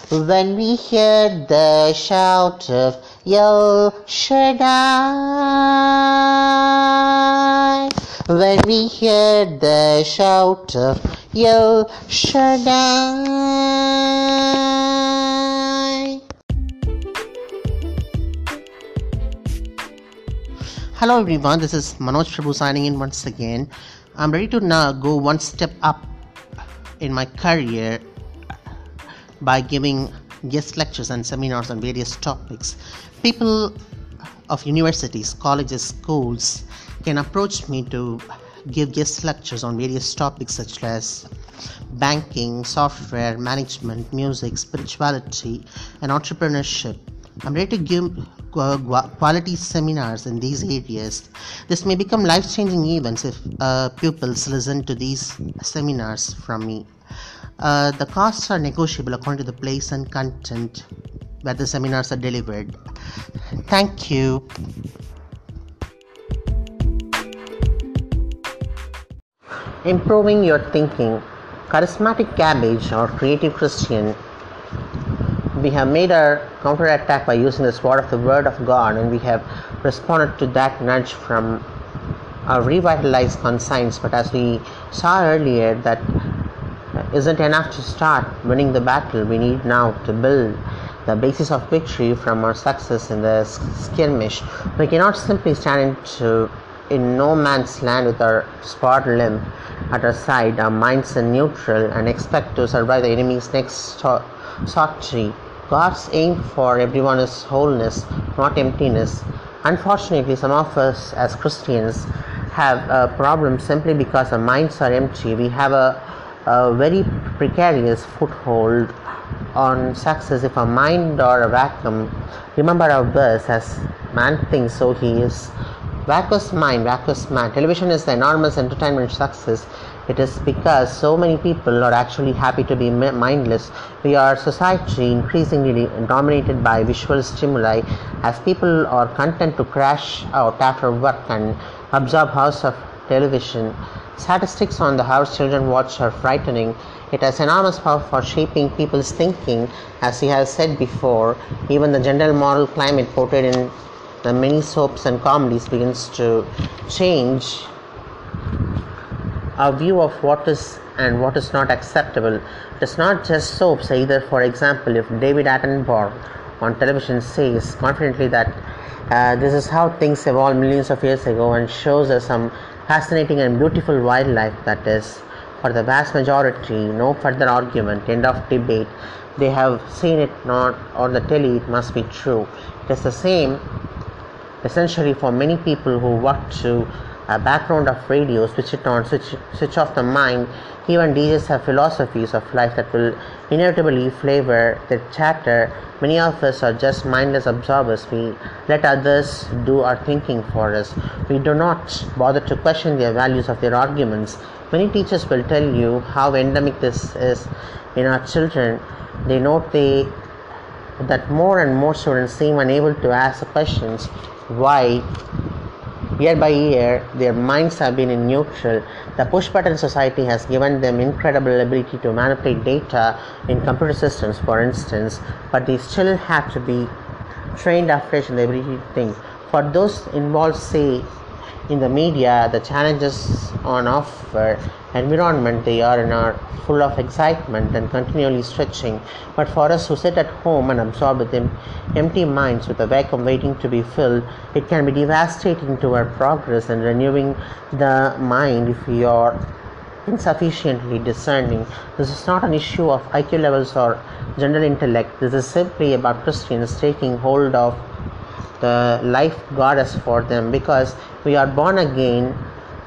When we hear the shout of El Shaddai. When we hear the shout of El Shaddai. Hello everyone, this is Manoj Prabhu signing in once again. I'm ready to now go one step up in my career by giving guest lectures and seminars on various topics. People of universities, colleges, schools can approach me to give guest lectures on various topics such as banking, software, management, music, spirituality, and entrepreneurship. I'm ready to give quality seminars in these areas. This may become life changing events if uh, pupils listen to these seminars from me. Uh, the costs are negotiable according to the place and content where the seminars are delivered. Thank you. Improving your thinking. Charismatic cabbage or creative Christian we have made our counter attack by using the sword of the word of God and we have responded to that nudge from our revitalized conscience. But as we saw earlier, that isn't enough to start winning the battle. We need now to build the basis of victory from our success in the skirmish. We cannot simply stand into in no man's land with our spot limb at our side, our minds in neutral, and expect to survive the enemy's next sortie. God's aim for everyone is wholeness, not emptiness. Unfortunately, some of us as Christians have a problem simply because our minds are empty. We have a, a very precarious foothold on success if our mind or a vacuum. Remember our verse as man thinks, so he is. Vacuous mind, vacuous man. Television is the enormous entertainment success it is because so many people are actually happy to be mindless. We are society increasingly dominated by visual stimuli as people are content to crash out after work and absorb hours of television. Statistics on the hours children watch are frightening. It has enormous power for shaping people's thinking, as he has said before. Even the general moral climate portrayed in the many soaps and comedies begins to change our view of what is and what is not acceptable. It is not just soaps either. For example, if David Attenborough on television says confidently that uh, this is how things evolved millions of years ago and shows us some fascinating and beautiful wildlife that is for the vast majority no further argument end of debate they have seen it not on the telly it must be true it is the same essentially for many people who work to a background of radio switch it on switch switch off the mind even DJs have philosophies of life that will inevitably flavor their chatter. Many of us are just mindless observers. We let others do our thinking for us. We do not bother to question their values of their arguments. Many teachers will tell you how endemic this is in our children. They note they that more and more students seem unable to ask the questions why Year by year, their minds have been in neutral. The push button society has given them incredible ability to manipulate data in computer systems, for instance, but they still have to be trained afresh in the ability to think. For those involved, say, in the media, the challenges on offer environment they are in are full of excitement and continually stretching. But for us who sit at home and absorb with them empty minds with a vacuum waiting to be filled, it can be devastating to our progress and renewing the mind if we are insufficiently discerning. This is not an issue of IQ levels or general intellect. This is simply about Christians taking hold of the life God has for them because we are born again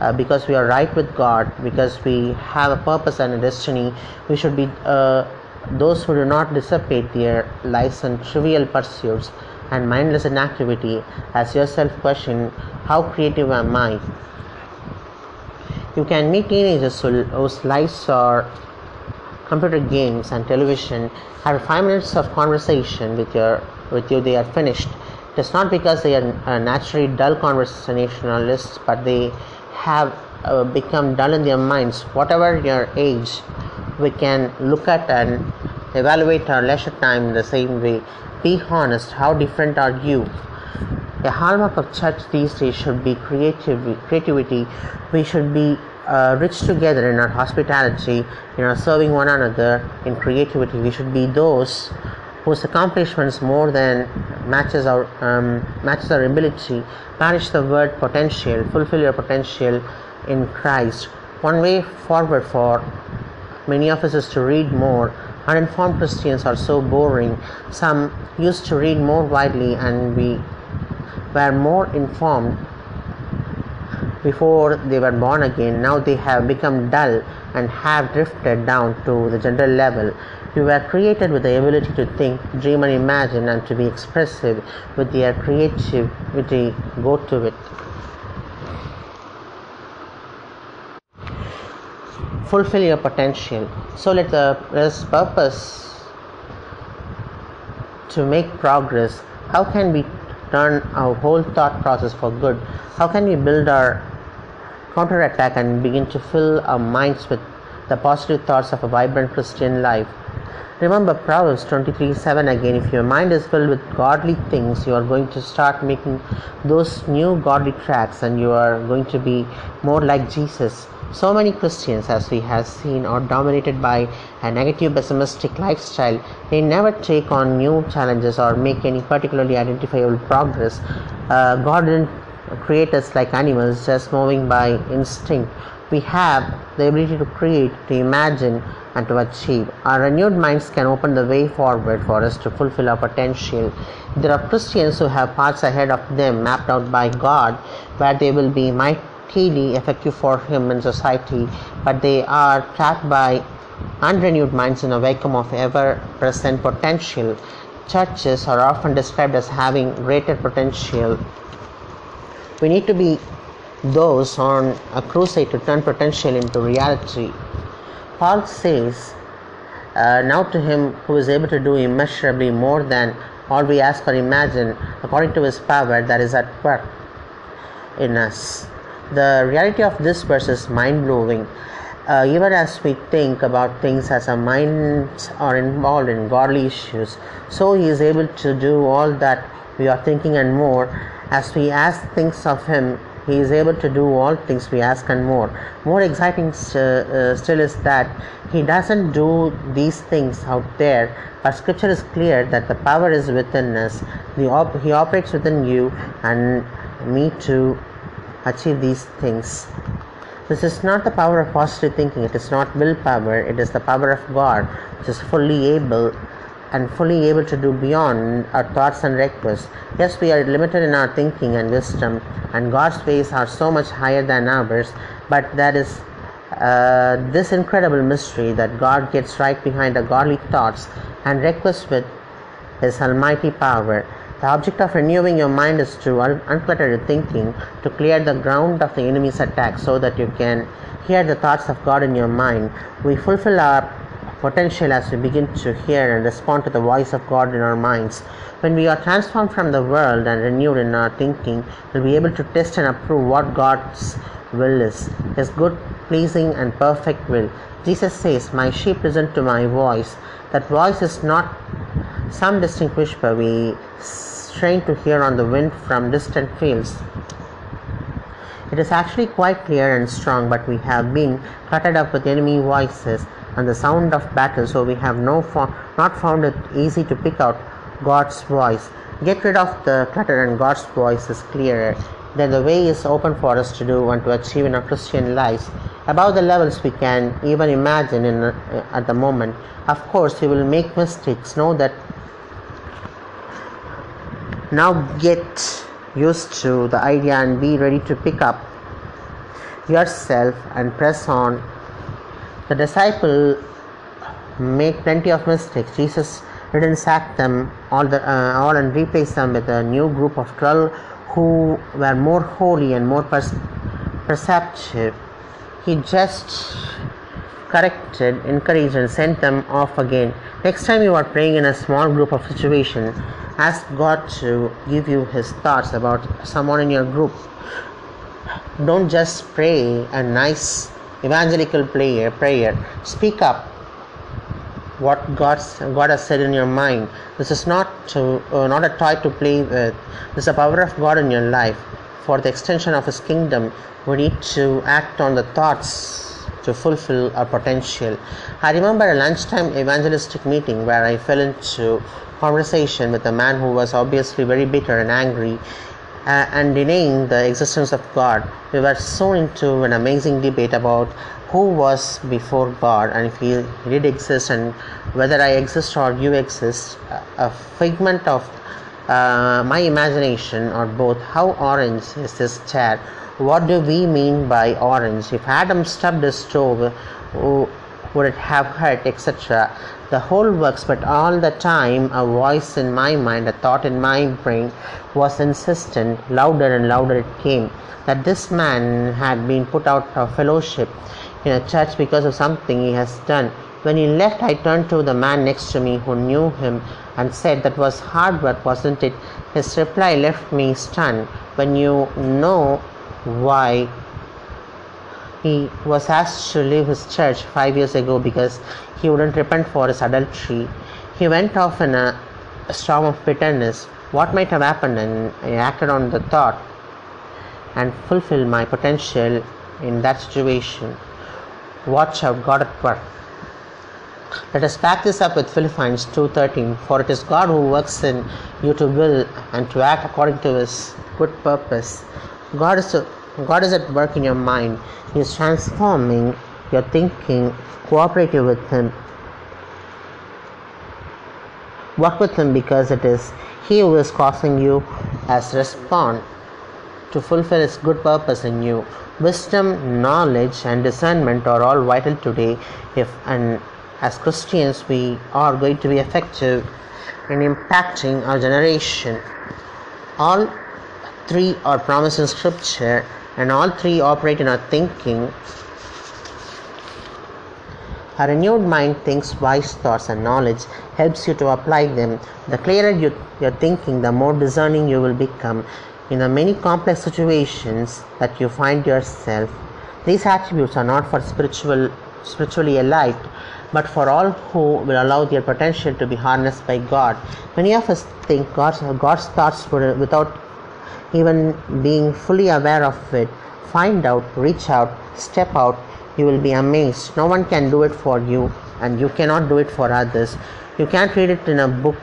uh, because we are right with God, because we have a purpose and a destiny, we should be uh, those who do not dissipate their lives in trivial pursuits and mindless inactivity. Ask yourself question, how creative am I? You can meet teenagers whose lives are computer games and television. After five minutes of conversation with your with you, they are finished. It is not because they are naturally dull conversationalists, but they have uh, become dull in their minds. Whatever your age, we can look at and evaluate our leisure time in the same way. Be honest. How different are you? A hallmark of church these days should be creativity. creativity. We should be uh, rich together in our hospitality, in our serving one another, in creativity. We should be those whose accomplishments more than matches our um, matches our ability banish the word potential fulfill your potential in christ. One way forward for many of us is to read more. Uninformed christians are so boring. Some used to read more widely and we were more informed before they were born again. Now they have become dull and have drifted down to the general level we were created with the ability to think, dream, and imagine, and to be expressive with their creativity. Go to it. Fulfill your potential. So let the purpose to make progress. How can we turn our whole thought process for good? How can we build our counterattack and begin to fill our minds with the positive thoughts of a vibrant Christian life? Remember Proverbs 23 7 again. If your mind is filled with godly things, you are going to start making those new godly tracks and you are going to be more like Jesus. So many Christians, as we have seen, are dominated by a negative, pessimistic lifestyle. They never take on new challenges or make any particularly identifiable progress. Uh, God didn't create us like animals, just moving by instinct we have the ability to create, to imagine, and to achieve. Our renewed minds can open the way forward for us to fulfill our potential. There are Christians who have paths ahead of them mapped out by God where they will be mightily effective for Him society, but they are trapped by unrenewed minds in a vacuum of ever present potential. Churches are often described as having greater potential. We need to be those on a crusade to turn potential into reality. Paul says, uh, Now to him who is able to do immeasurably more than all we ask or imagine, according to his power that is at work in us. The reality of this verse is mind blowing. Uh, even as we think about things as our minds are involved in godly issues, so he is able to do all that we are thinking and more as we ask things of him He is able to do all things we ask and more. More exciting st- uh, still is that He doesn't do these things out there, but Scripture is clear that the power is within us. Op- he operates within you and me to achieve these things. This is not the power of positive thinking, it is not willpower, it is the power of God, which is fully able and fully able to do beyond our thoughts and requests. Yes, we are limited in our thinking and wisdom, and God's ways are so much higher than ours, but that is uh, this incredible mystery that God gets right behind our godly thoughts and requests with His almighty power. The object of renewing your mind is to un- unclutter your thinking, to clear the ground of the enemy's attack so that you can hear the thoughts of God in your mind. We fulfill our potential as we begin to hear and respond to the voice of God in our minds. When we are transformed from the world and renewed in our thinking, we'll be able to test and approve what God's will is, His good, pleasing, and perfect will. Jesus says, My sheep listen to my voice. That voice is not some distinct whisper we strain to hear on the wind from distant fields. It is actually quite clear and strong, but we have been cluttered up with enemy voices and the sound of battle, so we have no fo- not found it easy to pick out God's voice. Get rid of the clutter, and God's voice is clearer. Then the way is open for us to do and to achieve in our Christian lives above the levels we can even imagine in, uh, at the moment. Of course, we will make mistakes. Know that now get used to the idea and be ready to pick up yourself and press on. The disciple made plenty of mistakes. Jesus didn't sack them all, the, uh, all and replace them with a new group of 12 who were more holy and more pers- perceptive. He just corrected, encouraged, and sent them off again. Next time you are praying in a small group of situation, ask God to give you His thoughts about someone in your group. Don't just pray a nice evangelical prayer. Prayer. Speak up. What God's, God has said in your mind. This is not to, uh, not a toy to play with. This is the power of God in your life. For the extension of His kingdom, we need to act on the thoughts to fulfill our potential. I remember a lunchtime evangelistic meeting where I fell into conversation with a man who was obviously very bitter and angry uh, and denying the existence of God. We were so into an amazing debate about who was before God and if He did exist and whether I exist or you exist, a figment of uh, my imagination or both. How orange is this chair? What do we mean by orange? If Adam stubbed his toe, would it have hurt, etc.? The whole works, but all the time, a voice in my mind, a thought in my brain was insistent, louder and louder it came, that this man had been put out of fellowship in a church because of something he has done. When he left, I turned to the man next to me who knew him and said, That was hard work, wasn't it? His reply left me stunned. When you know why he was asked to leave his church five years ago because he wouldn't repent for his adultery. He went off in a, storm of bitterness. What might have happened? And I acted on the thought and fulfilled my potential in that situation. Watch out, God at work. Let us back this up with Philippians 2:13. For it is God who works in you to will and to act according to His good purpose. God is a, God is at work in your mind. He is transforming your thinking. Cooperate with Him. Work with Him because it is He who is causing you as respond to fulfill His good purpose in you. Wisdom, knowledge, and discernment are all vital today. If and as Christians, we are going to be effective in impacting our generation. All three are promised in Scripture, and all three operate in our thinking. A renewed mind thinks wise thoughts, and knowledge helps you to apply them. The clearer you, your thinking, the more discerning you will become in the many complex situations that you find yourself. These attributes are not for spiritual, spiritually elite, but for all who will allow their potential to be harnessed by God. Many of us think God's, God's thoughts without even being fully aware of it, find out, reach out, step out, you will be amazed. No one can do it for you, and you cannot do it for others. You can't read it in a book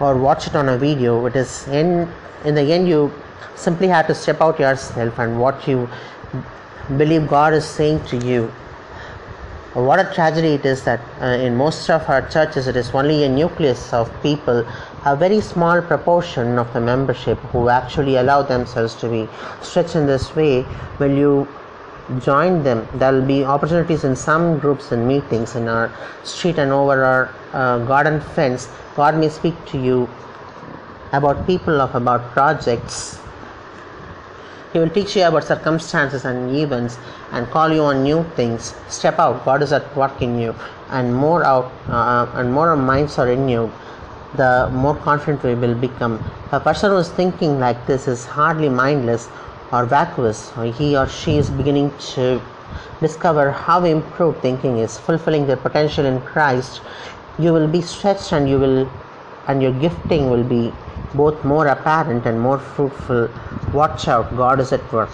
or watch it on a video. It is in in the end you simply have to step out yourself and what you believe God is saying to you. What a tragedy it is that uh, in most of our churches it is only a nucleus of people, a very small proportion of the membership who actually allow themselves to be stretched in this way. Will you join them? There will be opportunities in some groups and meetings in our street and over our uh, garden fence. God may speak to you about people of about projects he will teach you about circumstances and events and call you on new things. Step out. God is at work in you, and more out uh, and more minds are in you. The more confident we will become. A person who is thinking like this is hardly mindless or vacuous. He or she is beginning to discover how improved thinking is, fulfilling their potential in Christ. You will be stretched, and you will, and your gifting will be both more apparent and more fruitful. Watch out, God is at work.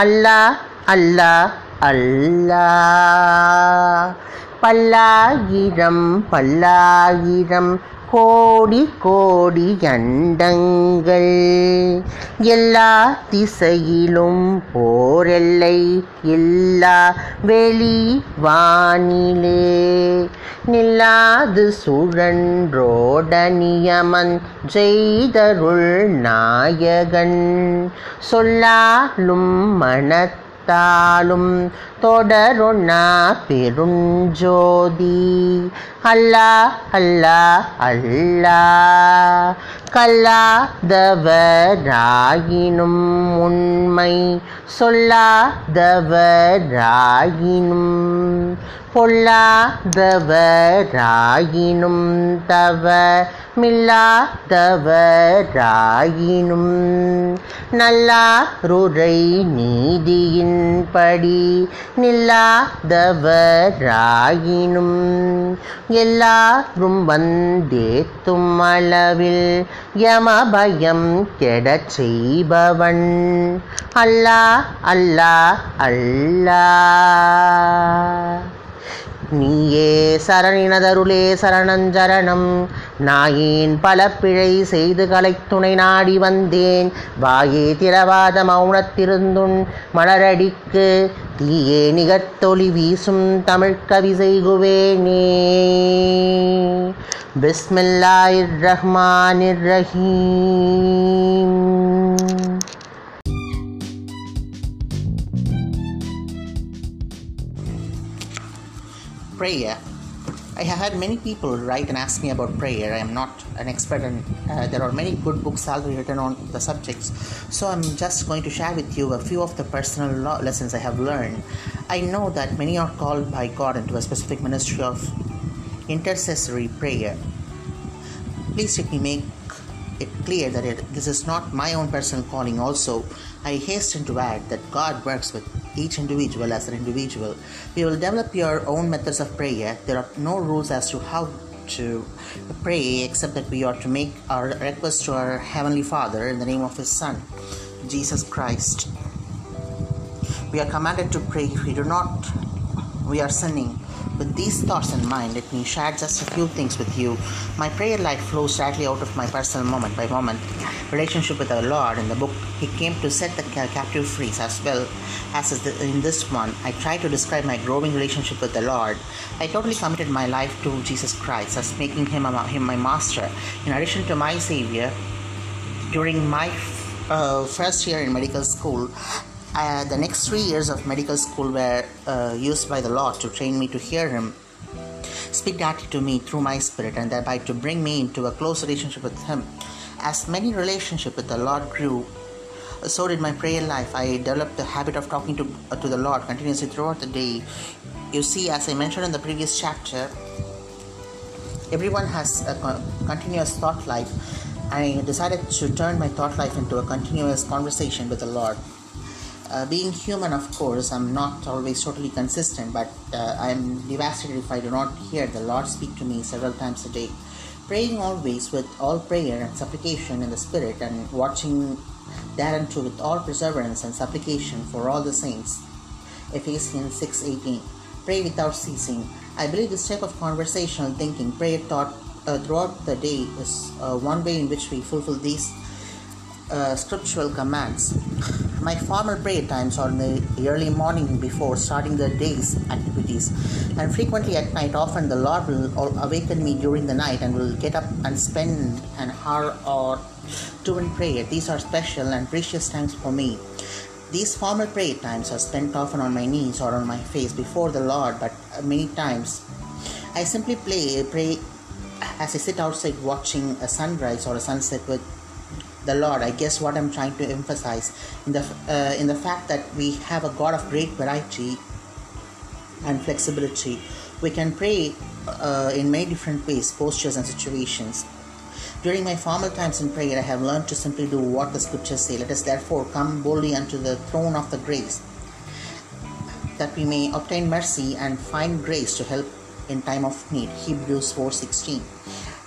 அல்லா அல்லா அல்லா. பல்லாயிரம் பல்லாயிரம். கோடி கோடி அண்டங்கள். எல்லா திசையிலும் போரெல்லை. எல்லா வெளி வானிலே நில்லாது சுழன்றோட நியமன் செய்தருள் நாயகன். சொல்லாலும் மனத் மனத்தாலும் தொடருண்ணா பெருஞ்சோதி. அல்லா அல்லா அல்லா. கல்லாதவராயினும் உண்மை சொல்லாதவராயினும் பொல்லாதவராயினும் தவ மில்லாதவராயினும் நல்லாருரை நீதியின்படி நில்லாதவராயினும் எல்லாரும் வந்தேத்தும் அளவில் யமபயம் கெடச் செய்பவன். அல்லா அல்லா அல்லா. நீயே சரணினதருளே சரணஞ்சரணம். நாயேன் பல பிழை செய்து கலை துணை நாடி வந்தேன். வாயே திரவாத மௌனத்திருந்துண் மலரடிக்கு தீயே நிகத்தொளி வீசும் தமிழ்கவி செய்குவேனே बिस्मिल्लाहिर्रहमानिर्रहीम Prayer. I have had many people write and ask me about prayer. I am not an expert, and uh, there are many good books already written on the subjects. So I'm just going to share with you a few of the personal lessons I have learned. I know that many are called by God into a specific ministry of intercessory prayer. Please let me make it clear that it, this is not my own personal calling. Also, I hasten to add that God works with each individual as an individual. We will develop your own methods of prayer. There are no rules as to how to pray except that we are to make our request to our Heavenly Father in the name of His Son, Jesus Christ. We are commanded to pray if we do not, we are sinning. With these thoughts in mind, let me share just a few things with you. My prayer life flows directly out of my personal moment by moment relationship with our Lord. In the book, He came to set the captive free as well as in this one. I try to describe my growing relationship with the Lord. I totally committed my life to Jesus Christ as making Him, him my master. In addition to my Savior, during my uh, first year in medical school, uh, the next three years of medical school were uh, used by the Lord to train me to hear Him speak directly to me through my spirit and thereby to bring me into a close relationship with Him. As many relationship with the Lord grew, so did my prayer life. I developed the habit of talking to, uh, to the Lord continuously throughout the day. You see, as I mentioned in the previous chapter, everyone has a continuous thought life I decided to turn my thought life into a continuous conversation with the Lord. Uh, being human, of course, I'm not always totally consistent, but uh, I'm devastated if I do not hear the Lord speak to me several times a day. Praying always with all prayer and supplication in the Spirit, and watching thereunto with all perseverance and supplication for all the saints. Ephesians 6:18. Pray without ceasing. I believe this type of conversational thinking, prayer thought uh, throughout the day, is uh, one way in which we fulfill these uh, scriptural commands. My formal prayer times are in the early morning before starting the day's activities, and frequently at night. Often the Lord will awaken me during the night and will get up and spend an hour or two in prayer. These are special and precious times for me. These formal prayer times are spent often on my knees or on my face before the Lord, but many times I simply play, pray as I sit outside watching a sunrise or a sunset with the Lord. I guess what I'm trying to emphasize in the uh, in the fact that we have a God of great variety and flexibility. We can pray uh, in many different ways, postures, and situations. During my formal times in prayer, I have learned to simply do what the scriptures say. Let us therefore come boldly unto the throne of the grace, that we may obtain mercy and find grace to help in time of need. Hebrews 4:16.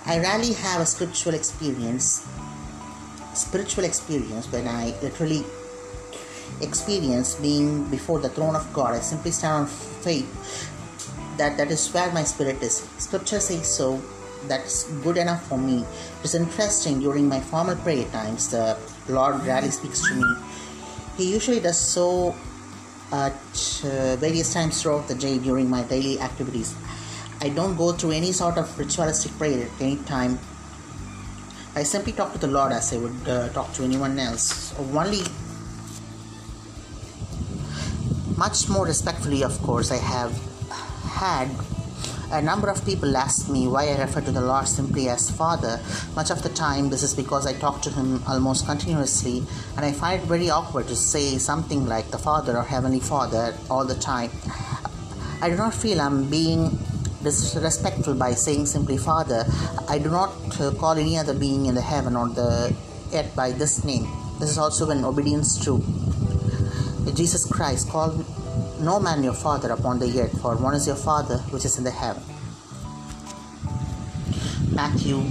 I rarely have a spiritual experience spiritual experience when I literally experience being before the throne of God. I simply stand on faith that that is where my spirit is. Scripture says so. That's good enough for me. It's interesting during my formal prayer times, the Lord rarely speaks to me. He usually does so at uh, various times throughout the day during my daily activities. I don't go through any sort of ritualistic prayer at any time I simply talk to the Lord as I would uh, talk to anyone else. Only much more respectfully, of course, I have had a number of people ask me why I refer to the Lord simply as Father. Much of the time, this is because I talk to Him almost continuously, and I find it very awkward to say something like the Father or Heavenly Father all the time. I do not feel I'm being disrespectful by saying simply Father. I do not uh, call any other being in the heaven or the earth by this name. This is also in obedience to Jesus Christ. Call no man your father upon the earth, for one is your Father which is in the heaven. Matthew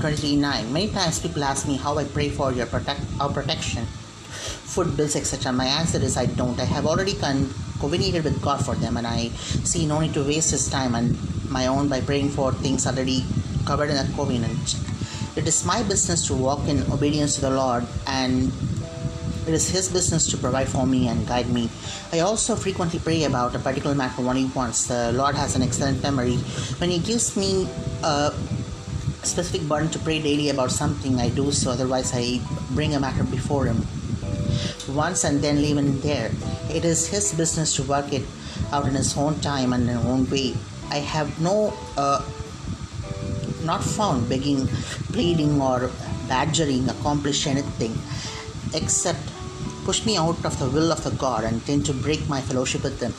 23 9. Many times people ask me how I pray for your protect our protection, food bills, etc. My answer is I don't. I have already con- covenanted with God for them, and I see no need to waste His time and my own by praying for things already covered in that covenant. It is my business to walk in obedience to the Lord, and it is His business to provide for me and guide me. I also frequently pray about a particular matter only once. The Lord has an excellent memory. When He gives me a specific burden to pray daily about something, I do so. Otherwise, I bring a matter before Him once and then leave it there. It is his business to work it out in his own time and in his own way. I have no, uh, not found begging, pleading, or badgering accomplish anything except push me out of the will of the God and tend to break my fellowship with them.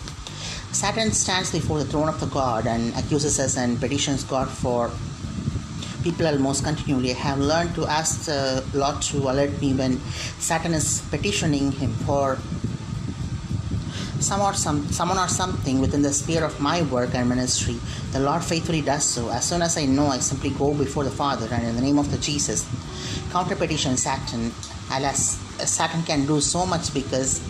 Satan stands before the throne of the God and accuses us and petitions God for people almost continually. Have learned to ask the Lord to alert me when Satan is petitioning him for some or some someone or something within the sphere of my work and ministry. The Lord faithfully does so. As soon as I know, I simply go before the Father and in the name of the Jesus, counter petition Satan. Alas, Satan can do so much because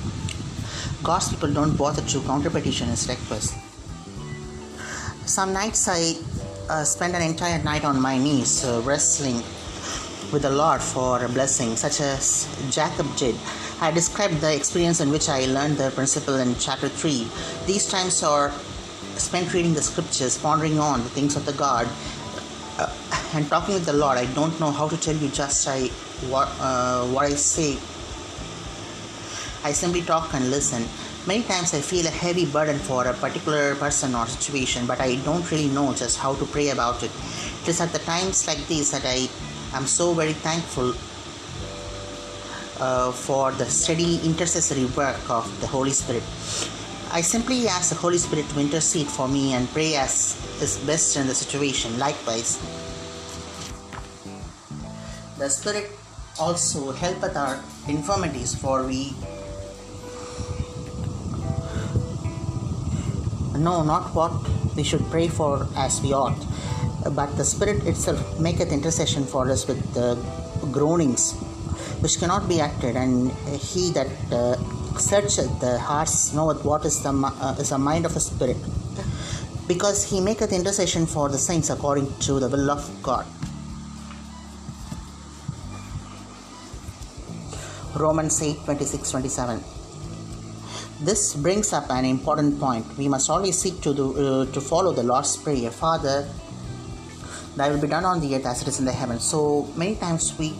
God's people don't bother to counter petition his request. Some nights I uh, spend an entire night on my knees uh, wrestling with the Lord for a blessing, such as Jacob did. I described the experience in which I learned the principle in chapter 3. These times are spent reading the scriptures, pondering on the things of the God, uh, and talking with the Lord. I don't know how to tell you just I, what, uh, what I say. I simply talk and listen. Many times I feel a heavy burden for a particular person or situation, but I don't really know just how to pray about it. It is at the times like these that I am so very thankful uh, for the steady intercessory work of the Holy Spirit. I simply ask the Holy Spirit to intercede for me and pray as is best in the situation. Likewise, The Spirit also helpeth our infirmities, for we know not what we should pray for as we ought, but the Spirit itself maketh intercession for us with groanings which cannot be acted, and he that uh, searcheth the hearts knoweth what is the uh, is the mind of the Spirit, because he maketh intercession for the saints according to the will of God. Romans 8 26 27. This brings up an important point. We must always seek to, do, uh, to follow the Lord's Prayer Father, thy will be done on the earth as it is in the heavens. So many times we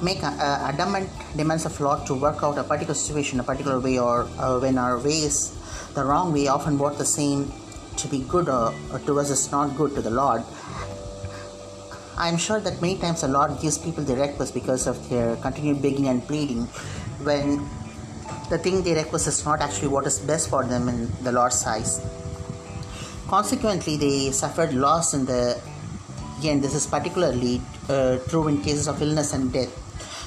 make a, adamant demands of Lord to work out a particular situation a particular way, or uh, when our way is the wrong way, often what the same to be good or, or to us is not good to the Lord. I'm sure that many times the Lord gives people the request because of their continued begging and pleading when the thing they request is not actually what is best for them in the Lord's eyes. Consequently, they suffered loss in the end. This is particularly uh, true in cases of illness and death.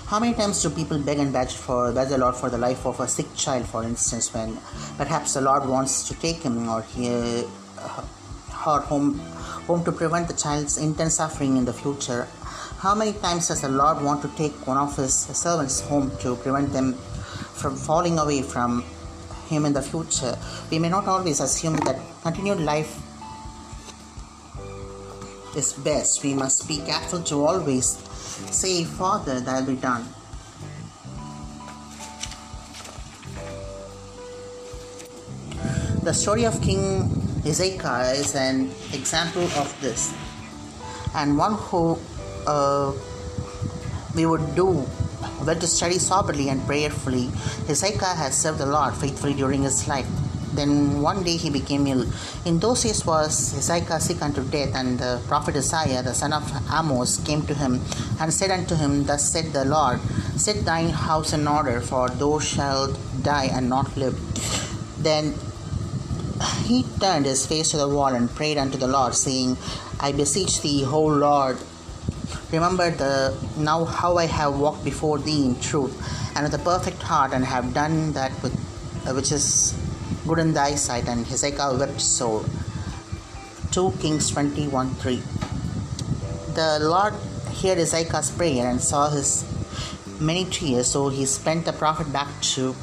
How many times do people beg and beg for beg the Lord for the life of a sick child, for instance, when perhaps the Lord wants to take him or he, uh, her home home to prevent the child's intense suffering in the future. How many times does the Lord want to take one of his servants home to prevent them from falling away from him in the future? We may not always assume that continued life is best. We must be careful to always say, Father, thy be done. The story of King Hezekiah is an example of this, and one who uh, we would do well to study soberly and prayerfully. Hezekiah has served the Lord faithfully during his life. Then one day he became ill. In those days was Hezekiah sick unto death, and the prophet Isaiah, the son of Amos, came to him and said unto him, Thus said the Lord, Set thine house in order, for thou shalt die and not live. Then he turned his face to the wall and prayed unto the Lord, saying, I beseech thee, O Lord, remember the now how I have walked before thee in truth and with a perfect heart, and have done that with, uh, which is good in thy sight. And Hezekiah wept sore. 2 Kings 21 3. The Lord heard Hezekiah's prayer and saw his many tears, so he sent the prophet back to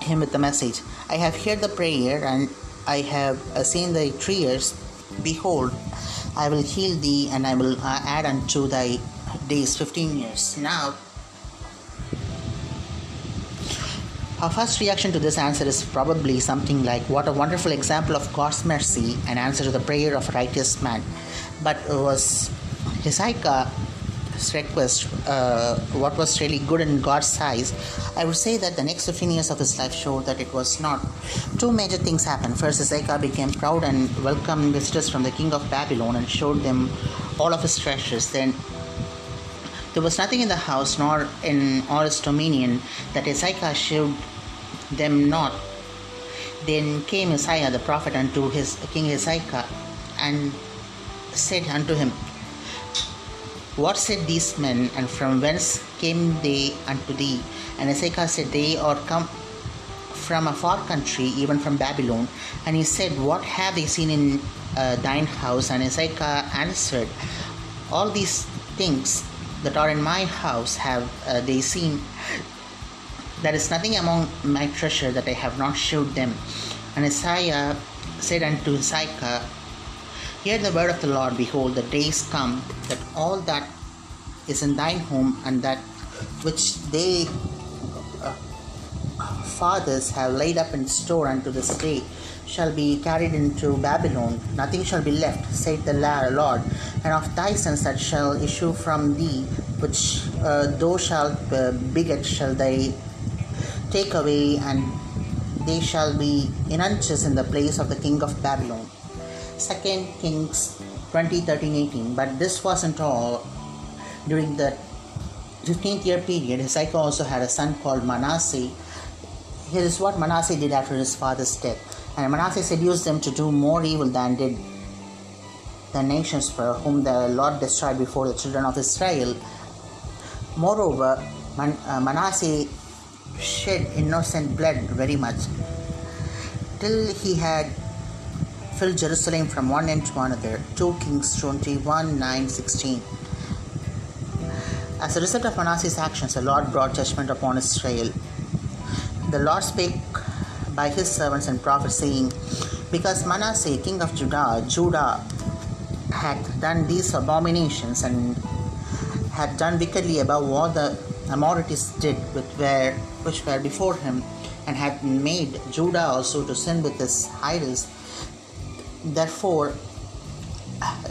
him with the message I have heard the prayer and I have seen thy tears. Behold, I will heal thee and I will uh, add unto thy days 15 years. Now, our first reaction to this answer is probably something like, What a wonderful example of God's mercy and answer to the prayer of a righteous man. But was Hezekiah request uh, what was really good in God's eyes, I would say that the next 15 years of his life showed that it was not. Two major things happened. First, Hezekiah became proud and welcomed visitors from the king of Babylon and showed them all of his treasures. Then there was nothing in the house nor in all his dominion that Hezekiah showed them not. Then came Isaiah the prophet unto his king Hezekiah and said unto him, what said these men, and from whence came they unto thee? And Hezekiah said, They are come from a far country, even from Babylon. And he said, What have they seen in uh, thine house? And Hezekiah answered, All these things that are in my house have uh, they seen. There is nothing among my treasure that I have not showed them. And Isaiah said unto Hezekiah, Hear the word of the Lord, behold, the days come that all that is in thine home and that which they uh, fathers have laid up in store unto this day shall be carried into Babylon, nothing shall be left, saith the Lord, and of thy sons that shall issue from thee, which uh, thou shalt uh, beget, shall they take away, and they shall be eunuchs in the place of the king of Babylon. 2 Kings 20 13 18. But this wasn't all. During the 15th year period, Hezekiah also had a son called Manasseh. Here is what Manasseh did after his father's death. And Manasseh seduced them to do more evil than did the nations for whom the Lord destroyed before the children of Israel. Moreover, Man- uh, Manasseh shed innocent blood very much till he had Jerusalem from one end to another. 2 Kings 21 9 16. As a result of Manasseh's actions, the Lord brought judgment upon Israel. The Lord spake by his servants and prophets, saying, Because Manasseh, king of Judah, Judah had done these abominations and had done wickedly above all the Amorites did which were, which were before him, and had made Judah also to sin with his idols. Therefore,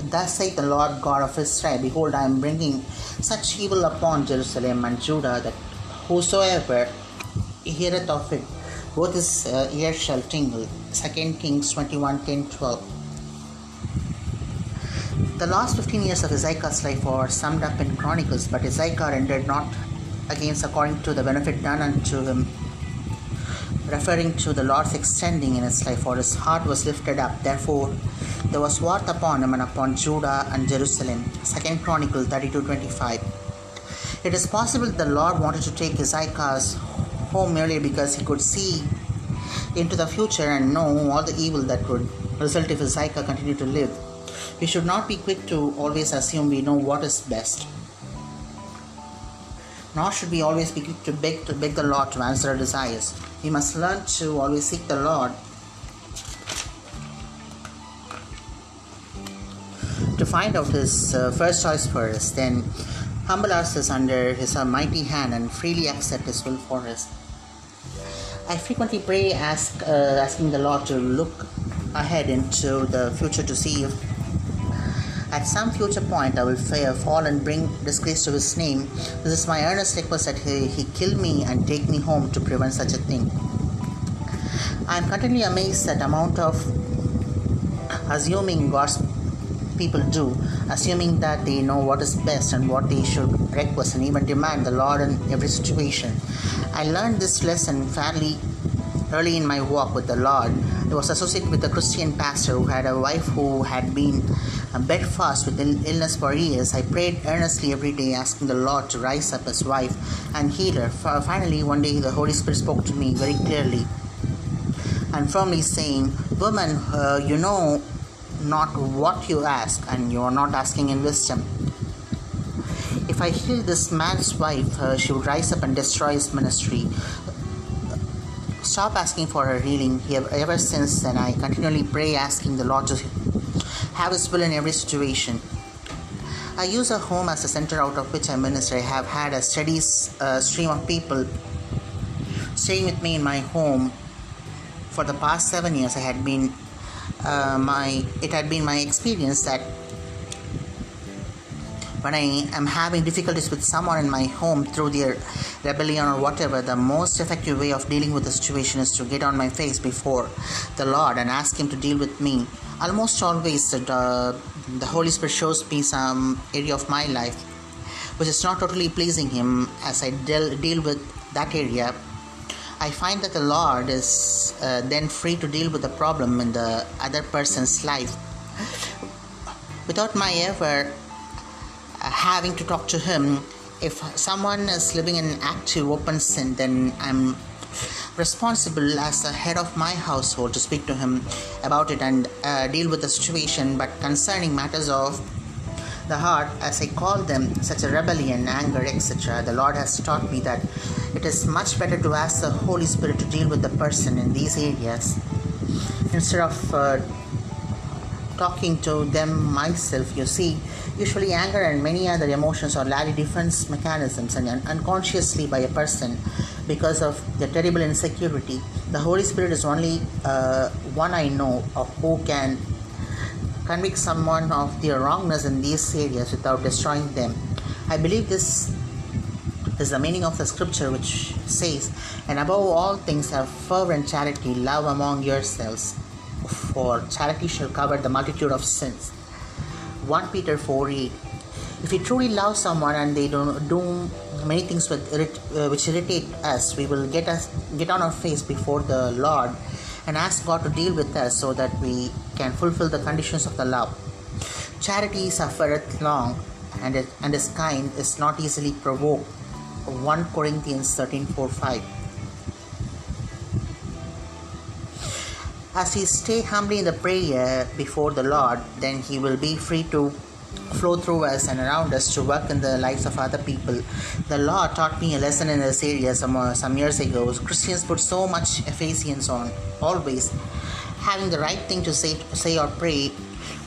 thus saith the Lord God of Israel, Behold, I am bringing such evil upon Jerusalem and Judah that whosoever heareth of it, both his uh, ears shall tingle. 2 Kings 21 10 12. The last 15 years of Hezekiah's life are summed up in Chronicles, but Hezekiah rendered not against according to the benefit done unto him, referring to the Lord's extending in his life, for his heart was lifted up. Therefore, there was wrath upon him and upon Judah and Jerusalem. 2 Chronicle 32 25. It is possible the Lord wanted to take Hezekiah's home merely because he could see into the future and know all the evil that would result if Hezekiah continued to live. We should not be quick to always assume we know what is best. Nor should we always be quick to beg to beg the Lord to answer our desires. We must learn to always seek the Lord to find out His uh, first choice for us, then humble ourselves under His mighty hand and freely accept His will for us. I frequently pray, ask, uh, asking the Lord to look ahead into the future to see if at some future point I will fall and bring disgrace to his name. This is my earnest request that he, he kill me and take me home to prevent such a thing. I am continually amazed at the amount of assuming God's people do, assuming that they know what is best and what they should request and even demand the Lord in every situation. I learned this lesson fairly early in my walk with the Lord. I was associated with a Christian pastor who had a wife who had been bedfast with illness for years. I prayed earnestly every day, asking the Lord to rise up his wife and heal her. Finally, one day, the Holy Spirit spoke to me very clearly and firmly saying, Woman, uh, you know not what you ask, and you are not asking in wisdom. If I heal this man's wife, uh, she would rise up and destroy his ministry. Stop asking for a healing. Ever since then, I continually pray, asking the Lord to have His will in every situation. I use a home as a center out of which I minister. I have had a steady uh, stream of people staying with me in my home for the past seven years. I had been uh, my it had been my experience that when I am having difficulties with someone in my home through their rebellion or whatever, the most effective way of dealing with the situation is to get on my face before the Lord and ask Him to deal with me. Almost always, the, the Holy Spirit shows me some area of my life which is not totally pleasing Him as I deal, deal with that area. I find that the Lord is uh, then free to deal with the problem in the other person's life without my ever having to talk to him. If someone is living in active open sin, then I'm responsible as the head of my household to speak to him about it and uh, deal with the situation. But concerning matters of the heart, as I call them, such a rebellion, anger, etc., the Lord has taught me that it is much better to ask the Holy Spirit to deal with the person in these areas instead of uh, talking to them myself. You see, Usually, anger and many other emotions are largely defense mechanisms and unconsciously by a person because of the terrible insecurity. The Holy Spirit is only uh, one I know of who can convict someone of their wrongness in these areas without destroying them. I believe this is the meaning of the scripture which says, And above all things have fervent charity, love among yourselves, for charity shall cover the multitude of sins. 1 Peter 4 8. If we truly love someone and they don't do many things with, uh, which irritate us, we will get us get on our face before the Lord and ask God to deal with us so that we can fulfill the conditions of the love. Charity suffereth long, and, and his kind is not easily provoked. 1 Corinthians 13 4 5. As we stay humbly in the prayer before the Lord, then He will be free to flow through us and around us to work in the lives of other people. The Lord taught me a lesson in this area some, uh, some years ago. Christians put so much emphasis on always having the right thing to say, say or pray.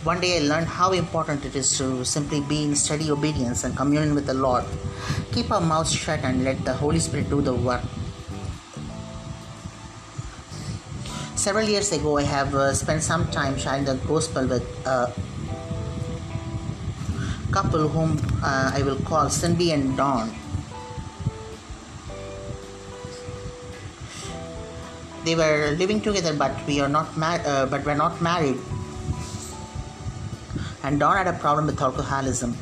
One day I learned how important it is to simply be in steady obedience and communion with the Lord. Keep our mouths shut and let the Holy Spirit do the work. Several years ago, I have uh, spent some time sharing the gospel with a couple whom uh, I will call Cindy and Don. They were living together, but we are not mar- uh, but were not married. And Don had a problem with alcoholism.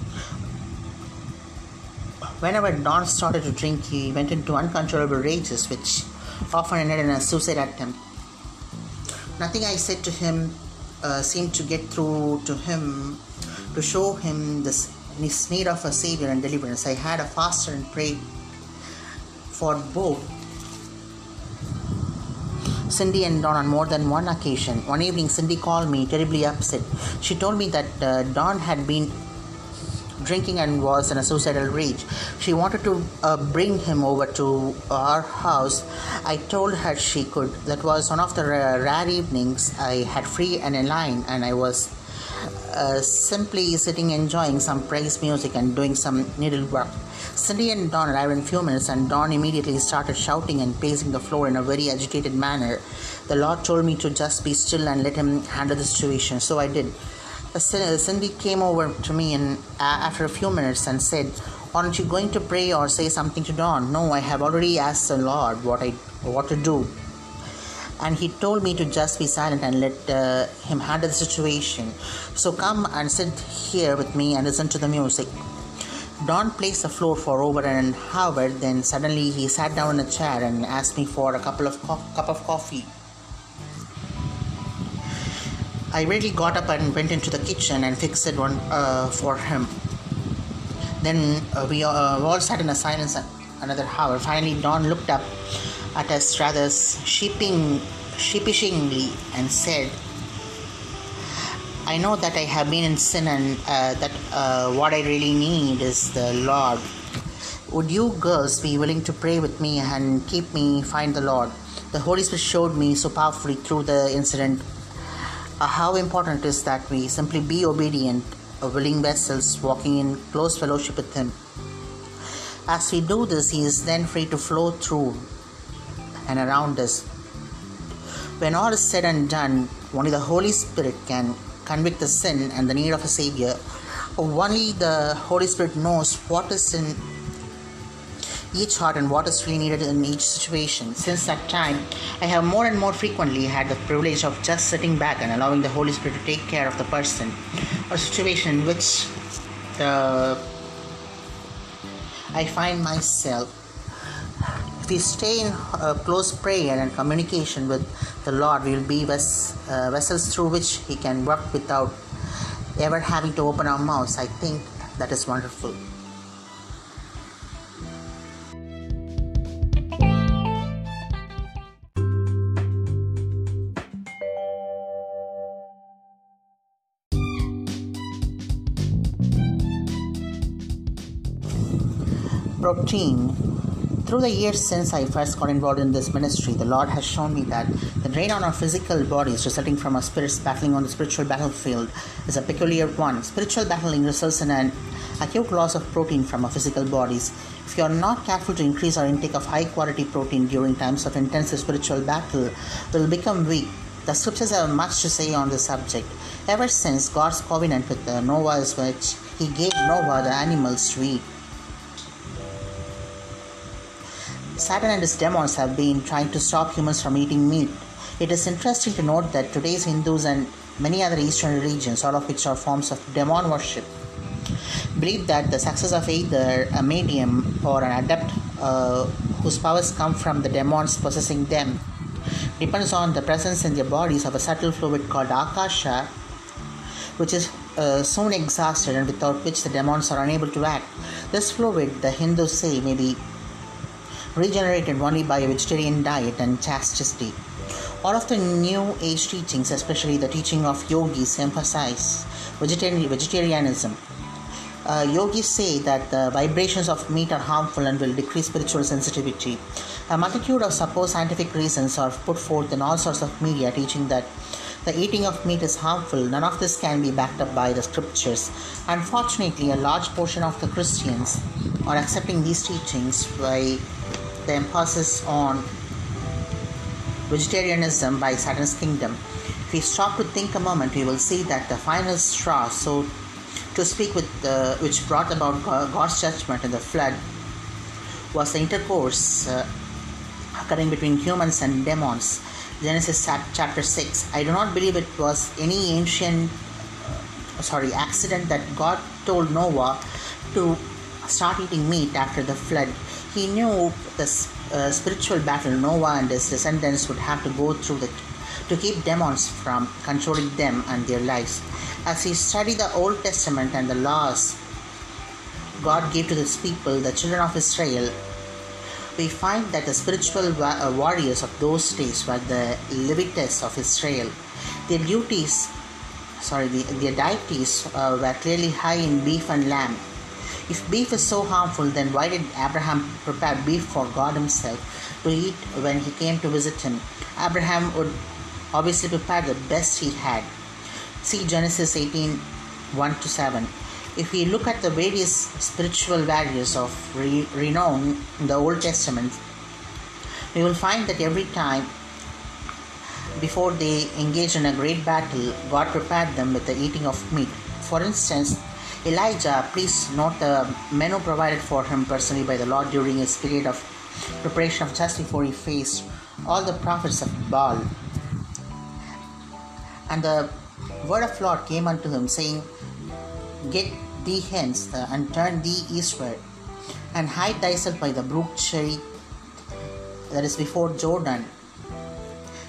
Whenever Don started to drink, he went into uncontrollable rages, which often ended in a suicide attempt. Nothing I said to him uh, seemed to get through to him to show him this, this need of a savior and deliverance. I had a faster and prayed for both Cindy and Don on more than one occasion. One evening, Cindy called me terribly upset. She told me that uh, Don had been drinking and was in a suicidal rage. She wanted to uh, bring him over to our house. I told her she could. That was one of the rare, evenings I had free and a line, and I was uh, simply sitting enjoying some praise music and doing some needlework. Cindy and Don arrived in a few minutes, and Don immediately started shouting and pacing the floor in a very agitated manner. The Lord told me to just be still and let him handle the situation, so I did. Cindy came over to me and after a few minutes and said, "Aren't you going to pray or say something to Don?" No, I have already asked the Lord what I what to do, and He told me to just be silent and let uh, Him handle the situation. So come and sit here with me and listen to the music. Don placed the floor for over an hour. Then suddenly he sat down in a chair and asked me for a couple of co- cup of coffee. I really got up and went into the kitchen and fixed one uh, for him. Then uh, we uh, all sat in a silence another hour. Finally, Don looked up at us rather sheeping, sheepishly and said, I know that I have been in sin and uh, that uh, what I really need is the Lord. Would you girls be willing to pray with me and keep me find the Lord? The Holy Spirit showed me so powerfully through the incident how important is that we simply be obedient, uh, willing vessels, walking in close fellowship with Him. As we do this, He is then free to flow through and around us. When all is said and done, only the Holy Spirit can convict the sin and the need of a Savior. Only the Holy Spirit knows what is in each heart and what is really needed in each situation. Since that time, I have more and more frequently had the privilege of just sitting back and allowing the Holy Spirit to take care of the person or situation in which the I find myself. If we stay in uh, close prayer and communication with the Lord, we will be ves- uh, vessels through which He can work without ever having to open our mouths. I think that is wonderful. Protein. Through the years since I first got involved in this ministry, the Lord has shown me that the drain on our physical bodies resulting from our spirits battling on the spiritual battlefield is a peculiar one. Spiritual battling results in an acute loss of protein from our physical bodies. If you are not careful to increase our intake of high quality protein during times of intensive spiritual battle, we will become weak. The scriptures have much to say on this subject. Ever since God's covenant with Noah which he gave Noah the animals to eat. Satan and his demons have been trying to stop humans from eating meat. It is interesting to note that today's Hindus and many other Eastern religions, all of which are forms of demon worship, believe that the success of either a medium or an adept uh, whose powers come from the demons possessing them depends on the presence in their bodies of a subtle fluid called akasha, which is uh, soon exhausted and without which the demons are unable to act. This fluid, the Hindus say, may be regenerated only by a vegetarian diet and chastity. All of the New Age teachings, especially the teaching of yogis, emphasize vegetarian, vegetarianism. Uh, yogis say that the vibrations of meat are harmful and will decrease spiritual sensitivity. A multitude of supposed scientific reasons are put forth in all sorts of media teaching that the eating of meat is harmful. None of this can be backed up by the scriptures. Unfortunately, a large portion of the Christians are accepting these teachings by the emphasis on vegetarianism by Satan's kingdom. If we stop to think a moment, we will see that the final straw, so to speak, with the, which brought about God's judgment in the flood, was the intercourse uh, occurring between humans and demons. Genesis chapter 6. I do not believe it was any ancient, uh, sorry, accident that God told Noah to start eating meat after the flood. He knew the uh, spiritual battle Noah and his descendants would have to go through the, to keep demons from controlling them and their lives. As he studied the Old Testament and the laws God gave to his people, the children of Israel, we find that the spiritual uh, warriors of those days were the Levites of Israel. Their duties, sorry, the, their deities uh, were clearly high in beef and lamb. If beef is so harmful, then why did Abraham prepare beef for God Himself to eat when He came to visit him? Abraham would obviously prepare the best he had. See Genesis 18 1 to 7. If we look at the various spiritual values of re- renown in the Old Testament, we will find that every time before they engaged in a great battle, God prepared them with the eating of meat. For instance, Elijah, please note the menu provided for him personally by the Lord during his period of preparation of just before he faced all the prophets of Baal. And the word of Lord came unto him, saying, Get thee hence uh, and turn thee eastward, and hide thyself by the brook Cherith that is before Jordan.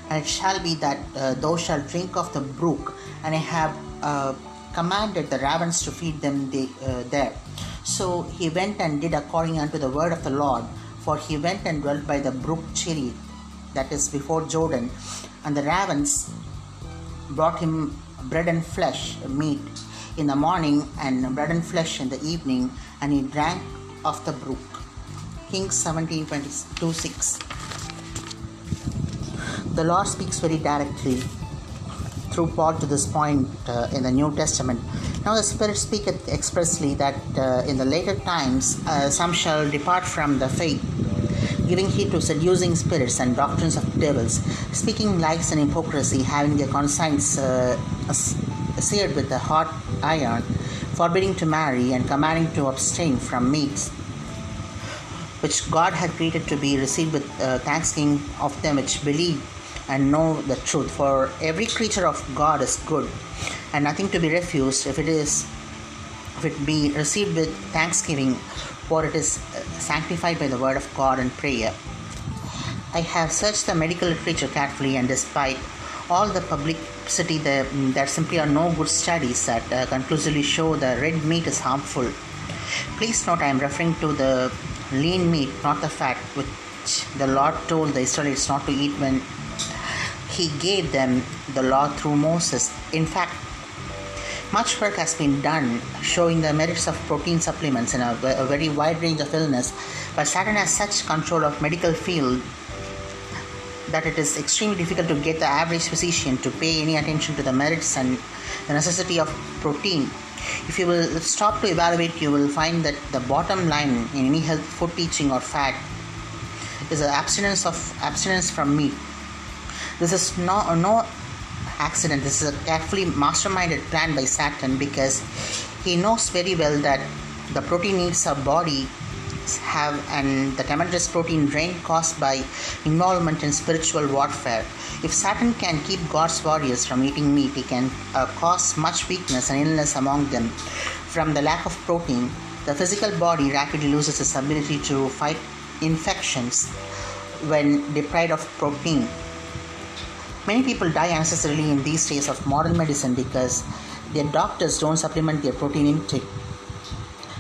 And it shall be that uh, thou shalt drink of the brook, and I have uh, commanded the ravens to feed them uh, there. So he went and did according unto the word of the Lord, for he went and dwelt by the brook Cherith, that is before Jordan, and the ravens brought him bread and flesh, meat in the morning, and bread and flesh in the evening, and he drank of the brook. Kings 17 22 6. The Lord speaks very directly through Paul to this point uh, in the New Testament. Now the Spirit speaketh expressly that uh, in the later times uh, some shall depart from the faith, giving heed to seducing spirits and doctrines of devils, speaking lies and hypocrisy, having their conscience uh, seared with a hot iron, forbidding to marry and commanding to abstain from meats which God had created to be received with uh, thanksgiving of them which believe and know the truth. For every creature of God is good, and nothing to be refused if it is if it be received with thanksgiving, for it is uh, sanctified by the word of God and prayer. I have searched the medical literature carefully, and despite all the publicity, there, there simply are no good studies that uh, conclusively show the red meat is harmful. Please note I am referring to the lean meat, not the fat, which the Lord told the Israelites not to eat when He gave them the law through Moses. In fact, much work has been done showing the merits of protein supplements in a, a very wide range of illness, but Satan has such control of medical field that it is extremely difficult to get the average physician to pay any attention to the merits and the necessity of protein. If you will stop to evaluate, you will find that the bottom line in any health food teaching or fat is the abstinence of abstinence from meat. This is no no accident. This is a carefully masterminded plan by Satan because he knows very well that the protein needs our body have and the tremendous protein drain caused by involvement in spiritual warfare. If Satan can keep God's warriors from eating meat, he can uh, cause much weakness and illness among them. From the lack of protein, the physical body rapidly loses its ability to fight infections when deprived of protein. Many people die unnecessarily in these days of modern medicine because their doctors don't supplement their protein intake.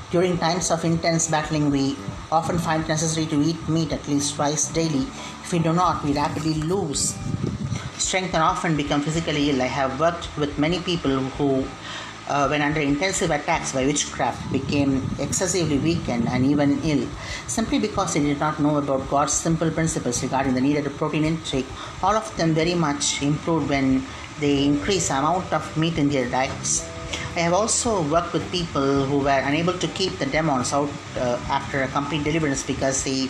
During times of intense battling, we often find it necessary to eat meat at least twice daily. If we do not, we rapidly lose strength and often become physically ill. I have worked with many people who, uh, when under intensive attacks by witchcraft, became excessively weakened and even ill simply because they did not know about God's simple principles regarding the needed protein intake. All of them very much improved when they increased the amount of meat in their diets. I have also worked with people who were unable to keep the demons out uh, after a complete deliverance because they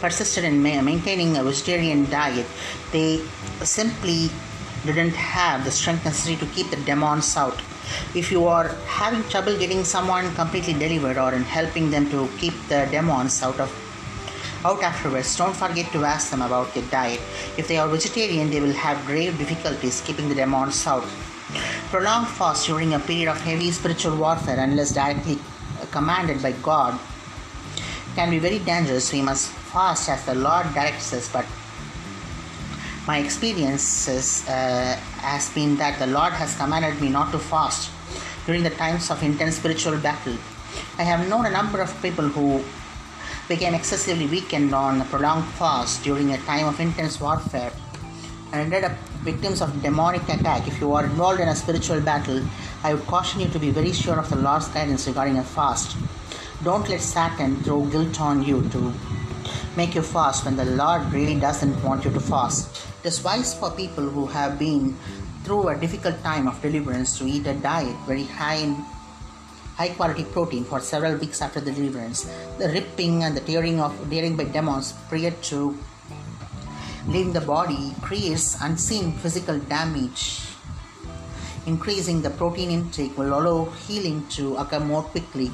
persisted in ma- maintaining a vegetarian diet. They simply didn't have the strength necessary to keep the demons out. If you are having trouble getting someone completely delivered or in helping them to keep the demons out of out afterwards, don't forget to ask them about their diet. If they are vegetarian, they will have grave difficulties keeping the demons out. Prolonged fast during a period of heavy spiritual warfare, unless directly commanded by God, can be very dangerous. We must fast as the Lord directs us, but my experiences uh, has been that the Lord has commanded me not to fast during the times of intense spiritual battle. I have known a number of people who became excessively weakened on a prolonged fast during a time of intense warfare and ended up victims of demonic attack. If you are involved in a spiritual battle, I would caution you to be very sure of the Lord's guidance regarding a fast. Don't let Satan throw guilt on you to make you fast when the Lord really doesn't want you to fast. It is wise for people who have been through a difficult time of deliverance to eat a diet very high in high quality protein for several weeks after the deliverance. The ripping and the tearing of tearing by demons prior to leaving the body creates unseen physical damage. Increasing the protein intake will allow healing to occur more quickly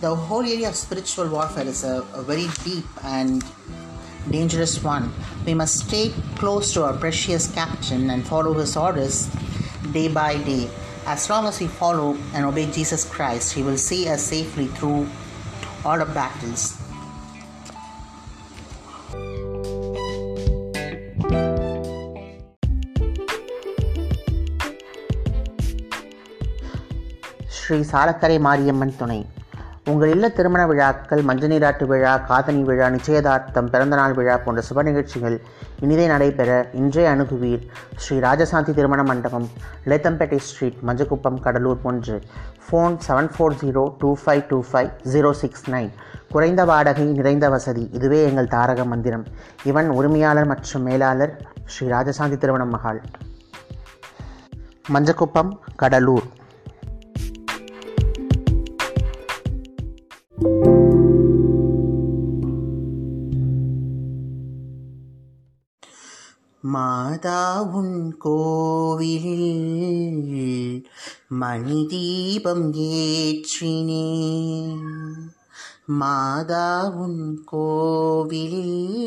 The whole area of spiritual warfare is a, a very deep and dangerous one. We must stay close to our precious captain and follow his orders day by day. As long as we follow and obey Jesus Christ, He will see us safely through all our battles. Sri Chalakkarai Mariamman துணை உங்கள் இல்ல திருமண விழாக்கள் மஞ்சள் நீராட்டு விழா காதணி விழா நிச்சயதார்த்தம் பிறந்தநாள் விழா போன்ற சுப நிகழ்ச்சிகள் இனிதே நடைபெற இன்றே அணுகுவீர். ஸ்ரீ ராஜசாந்தி திருமண மண்டபம் லேத்தம்பேட்டை ஸ்ட்ரீட் மஞ்சக்குப்பம் கடலூர் ஒன்று phone seven four zero two five two five zero six nine குறைந்த வாடகை நிறைந்த வசதி இதுவே எங்கள் தாரக மந்திரம். இவன் உரிமையாளர் மற்றும் மேலாளர் ஸ்ரீ ராஜசாந்தி திருமண மகால் மஞ்சக்குப்பம் கடலூர். மாதா உன் கோவிலில் மணி தீபம் ஏற்றினேன். மாதா உன் கோவிலில்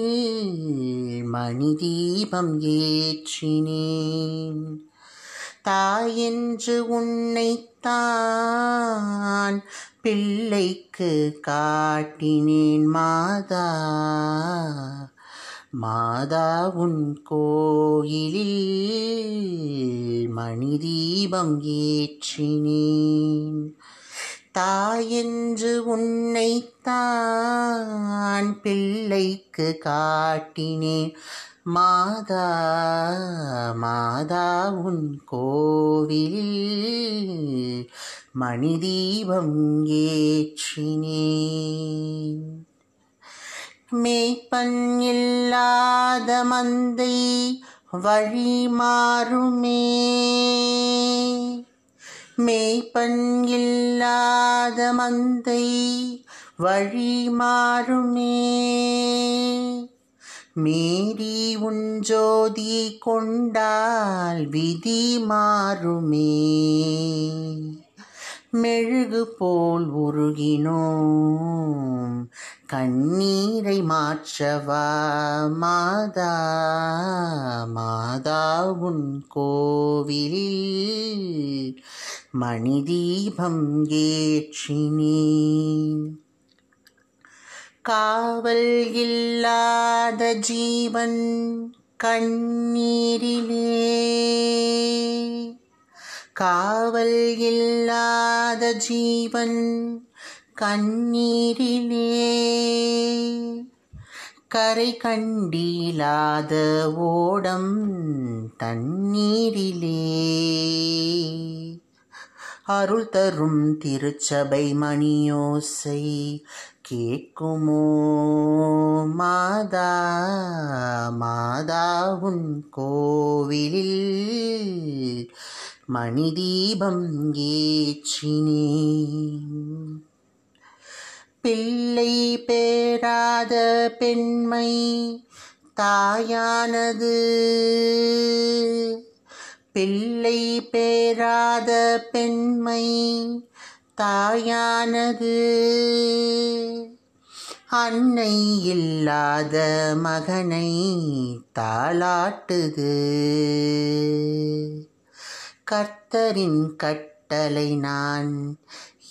மணி தீபம் ஏற்றினேன் தாயென்று உன்னைத்தான் பிள்ளைக்கு காட்டினேன் மாதா. மாதா உன் கோயிலில் மணி தீபம் ஏற்றினேன். தாயென்று உன்னைத்தான் பிள்ளைக்கு காட்டினேன். மாதா மாதா உன் கோவிலில் மணி தீபம் ஏற்றினேன். மேய்ப்பன் இல்லாத மந்தை வழி மாறுமே மேய்ப்பன் இல்லாத மந்தை வழி மாறுமே மீறி உன் ஜோதி கொண்டால் விதி மாறுமே. மெழுகு போல் உருகினோம் கண்ணீரை மாற்றவா மாதா மாதா உன் கோவிலில் மணிதீபம் ஏற்றினே காவல் இல்லாத ஜீவன் கண்ணீரிலே. காவல் இல்லாத ஜீவன் கண்ணீரிலே. கரை கண்டிலாத ஓடம் தண்ணீரிலே. அருள் தரும் திருச்சபை மணியோசை கேட்குமோ? மாதா மாதா உன் கோவிலில் மணிதீபம் ஏற்றினேன். பிள்ளை பேராத பெண்மை தாயானது. பிள்ளை பேராத பெண்மை தாயானது. அன்னை இல்லாத மகனை தாளாட்டுது. கர்த்தரின் கட்டளை நான்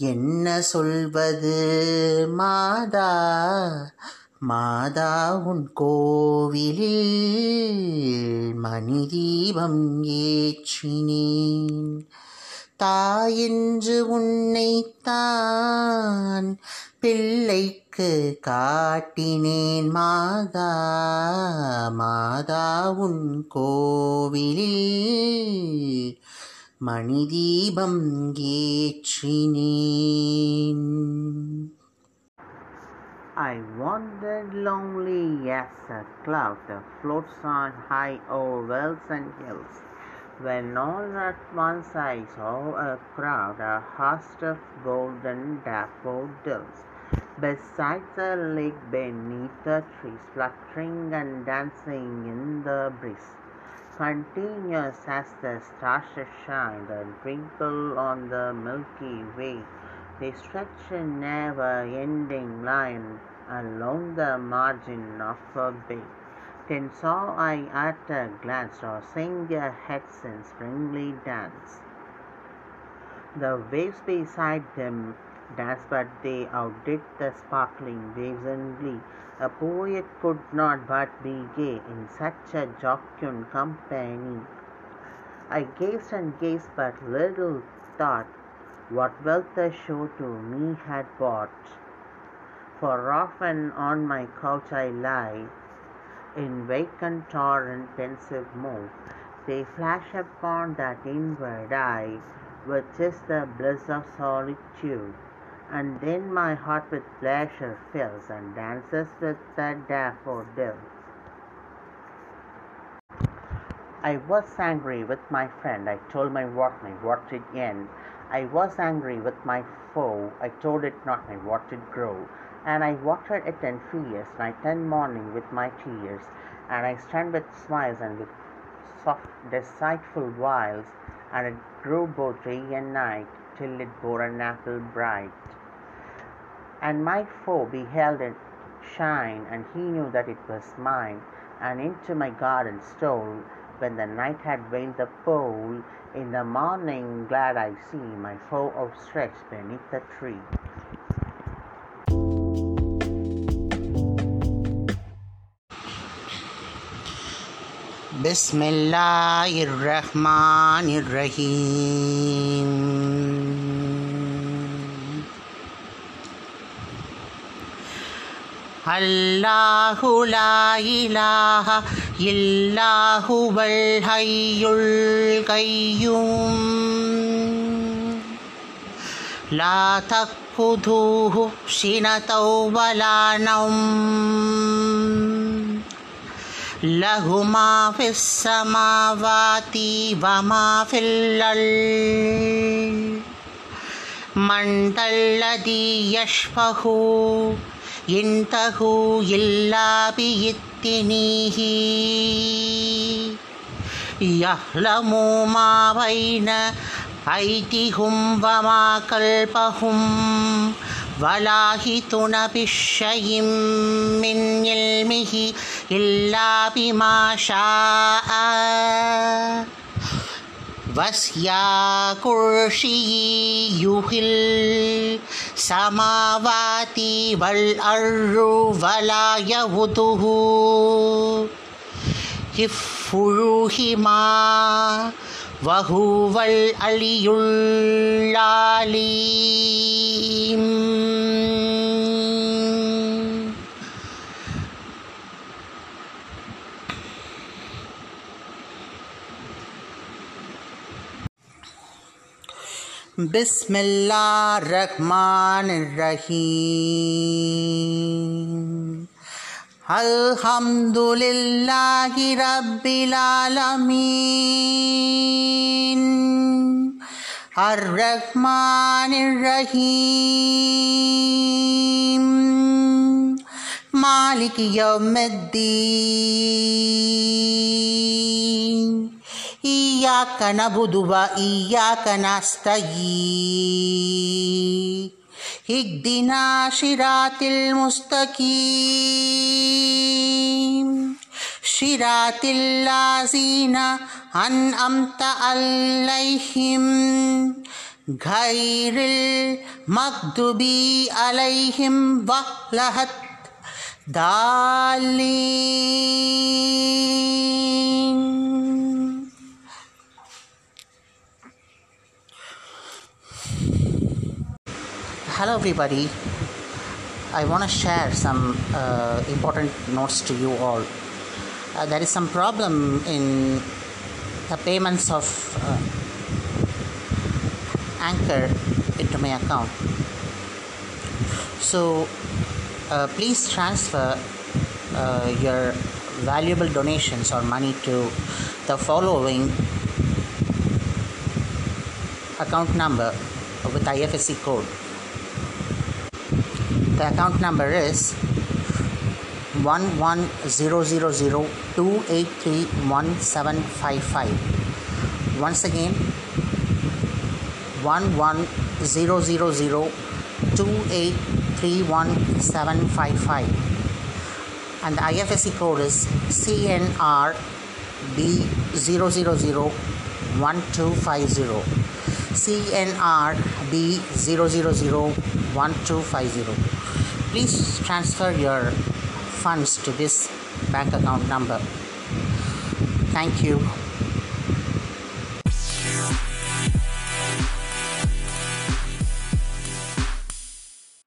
என்ன சொல்வது? மாதா மாதா உன் கோவிலில் மணி தீபம் ஏற்றினேன். தாயென்று உன்னைத்தான் பிள்ளைக்கு காட்டினேன் மாதா மாதா உன் கோவிலில் மணி தீபம் ஏற்றினேன் I wandered lonely as a cloud that floats on high over wells and hills. When all at once I saw a crowd, a host of golden daffodils, beside the lake beneath the trees, fluttering and dancing in the breeze. Continuous as the stars shine, the twinkle on the Milky Way, they stretch a never-ending line along the margin of a bay. Then saw I at a glance or sing their heads in springly dance. The waves beside them danced, but they outdid the sparkling waves and glee. A poet could not but be gay in such a jocund company. I gazed and gazed, but little thought what wealth the show to me had brought. For often on my couch I lie, in vacant and pensive mood, they flash upon that inward eye, which is the bliss of solitude. And then my heart with pleasure fills and dances with the daffodil. I was angry with my friend. I told my workmate what it end. I was angry with my foe. I told it not my what it grow. And I watered it in fierce night and morning with my tears. And I stand with smiles and with soft deceitful wiles. And it grew both day and night till it bore an apple bright And my foe beheld it shine, and he knew that it was mine, and into my garden stole. When the night had veiled the pole, in the morning glad I see my foe outstretched beneath the tree. بسم الله الرحمن الرحيم الله لا إله إلا هو الحي القيوم لا تأخذه سنة ولا نوم له ما في السماوات وما في الأرض من ذا الذي يشفه ಇಂತಹೂ ಇತ್ತಿನೀಹಿ ಯಹ್ಲಮೋ ಮಾವೈನ ಐತಿಹುಂ ವಮಾ ಕಲ್ಪಹುಂ ವಲಾಹಿತುನಪಿ ಶಯಿಂ ಮಿನ್ನಿಲ್ಮಿಹಿ ಇಲ್ಲಾಪಿ ಮಾಶಾ வஸ்யாகுழ்ஷியுகில் சமாவாதி வள் அழுவலாய உதுகு இஃபுழுஹிமா வகுவள் அழியுள்ளாலீம் बिस्मिल्लाह रहमान रहीम अल्हम्दुलिल्लाहि रब्बिल आलमीन अर्रहमान रहीम मालिक यौमिद्दीन إياك نعبد وإياك نستعين اهدنا صراط المستقيم صراط الذين أنعمت عليهم غير المغضوب عليهم ولا الضالين Hello, everybody. I want to share some uh, important notes to you all. Uh, there is some problem in the payments of uh, Anchor into my account. So, uh, please transfer uh, your valuable donations or money to the following account number with IFSC code. The account number is 11000283155. Once again, 11000283155. And the IFSC code is CNR B0001250. CNR B zero zero zero one two five zero. Please transfer your funds to this bank account number. Thank you.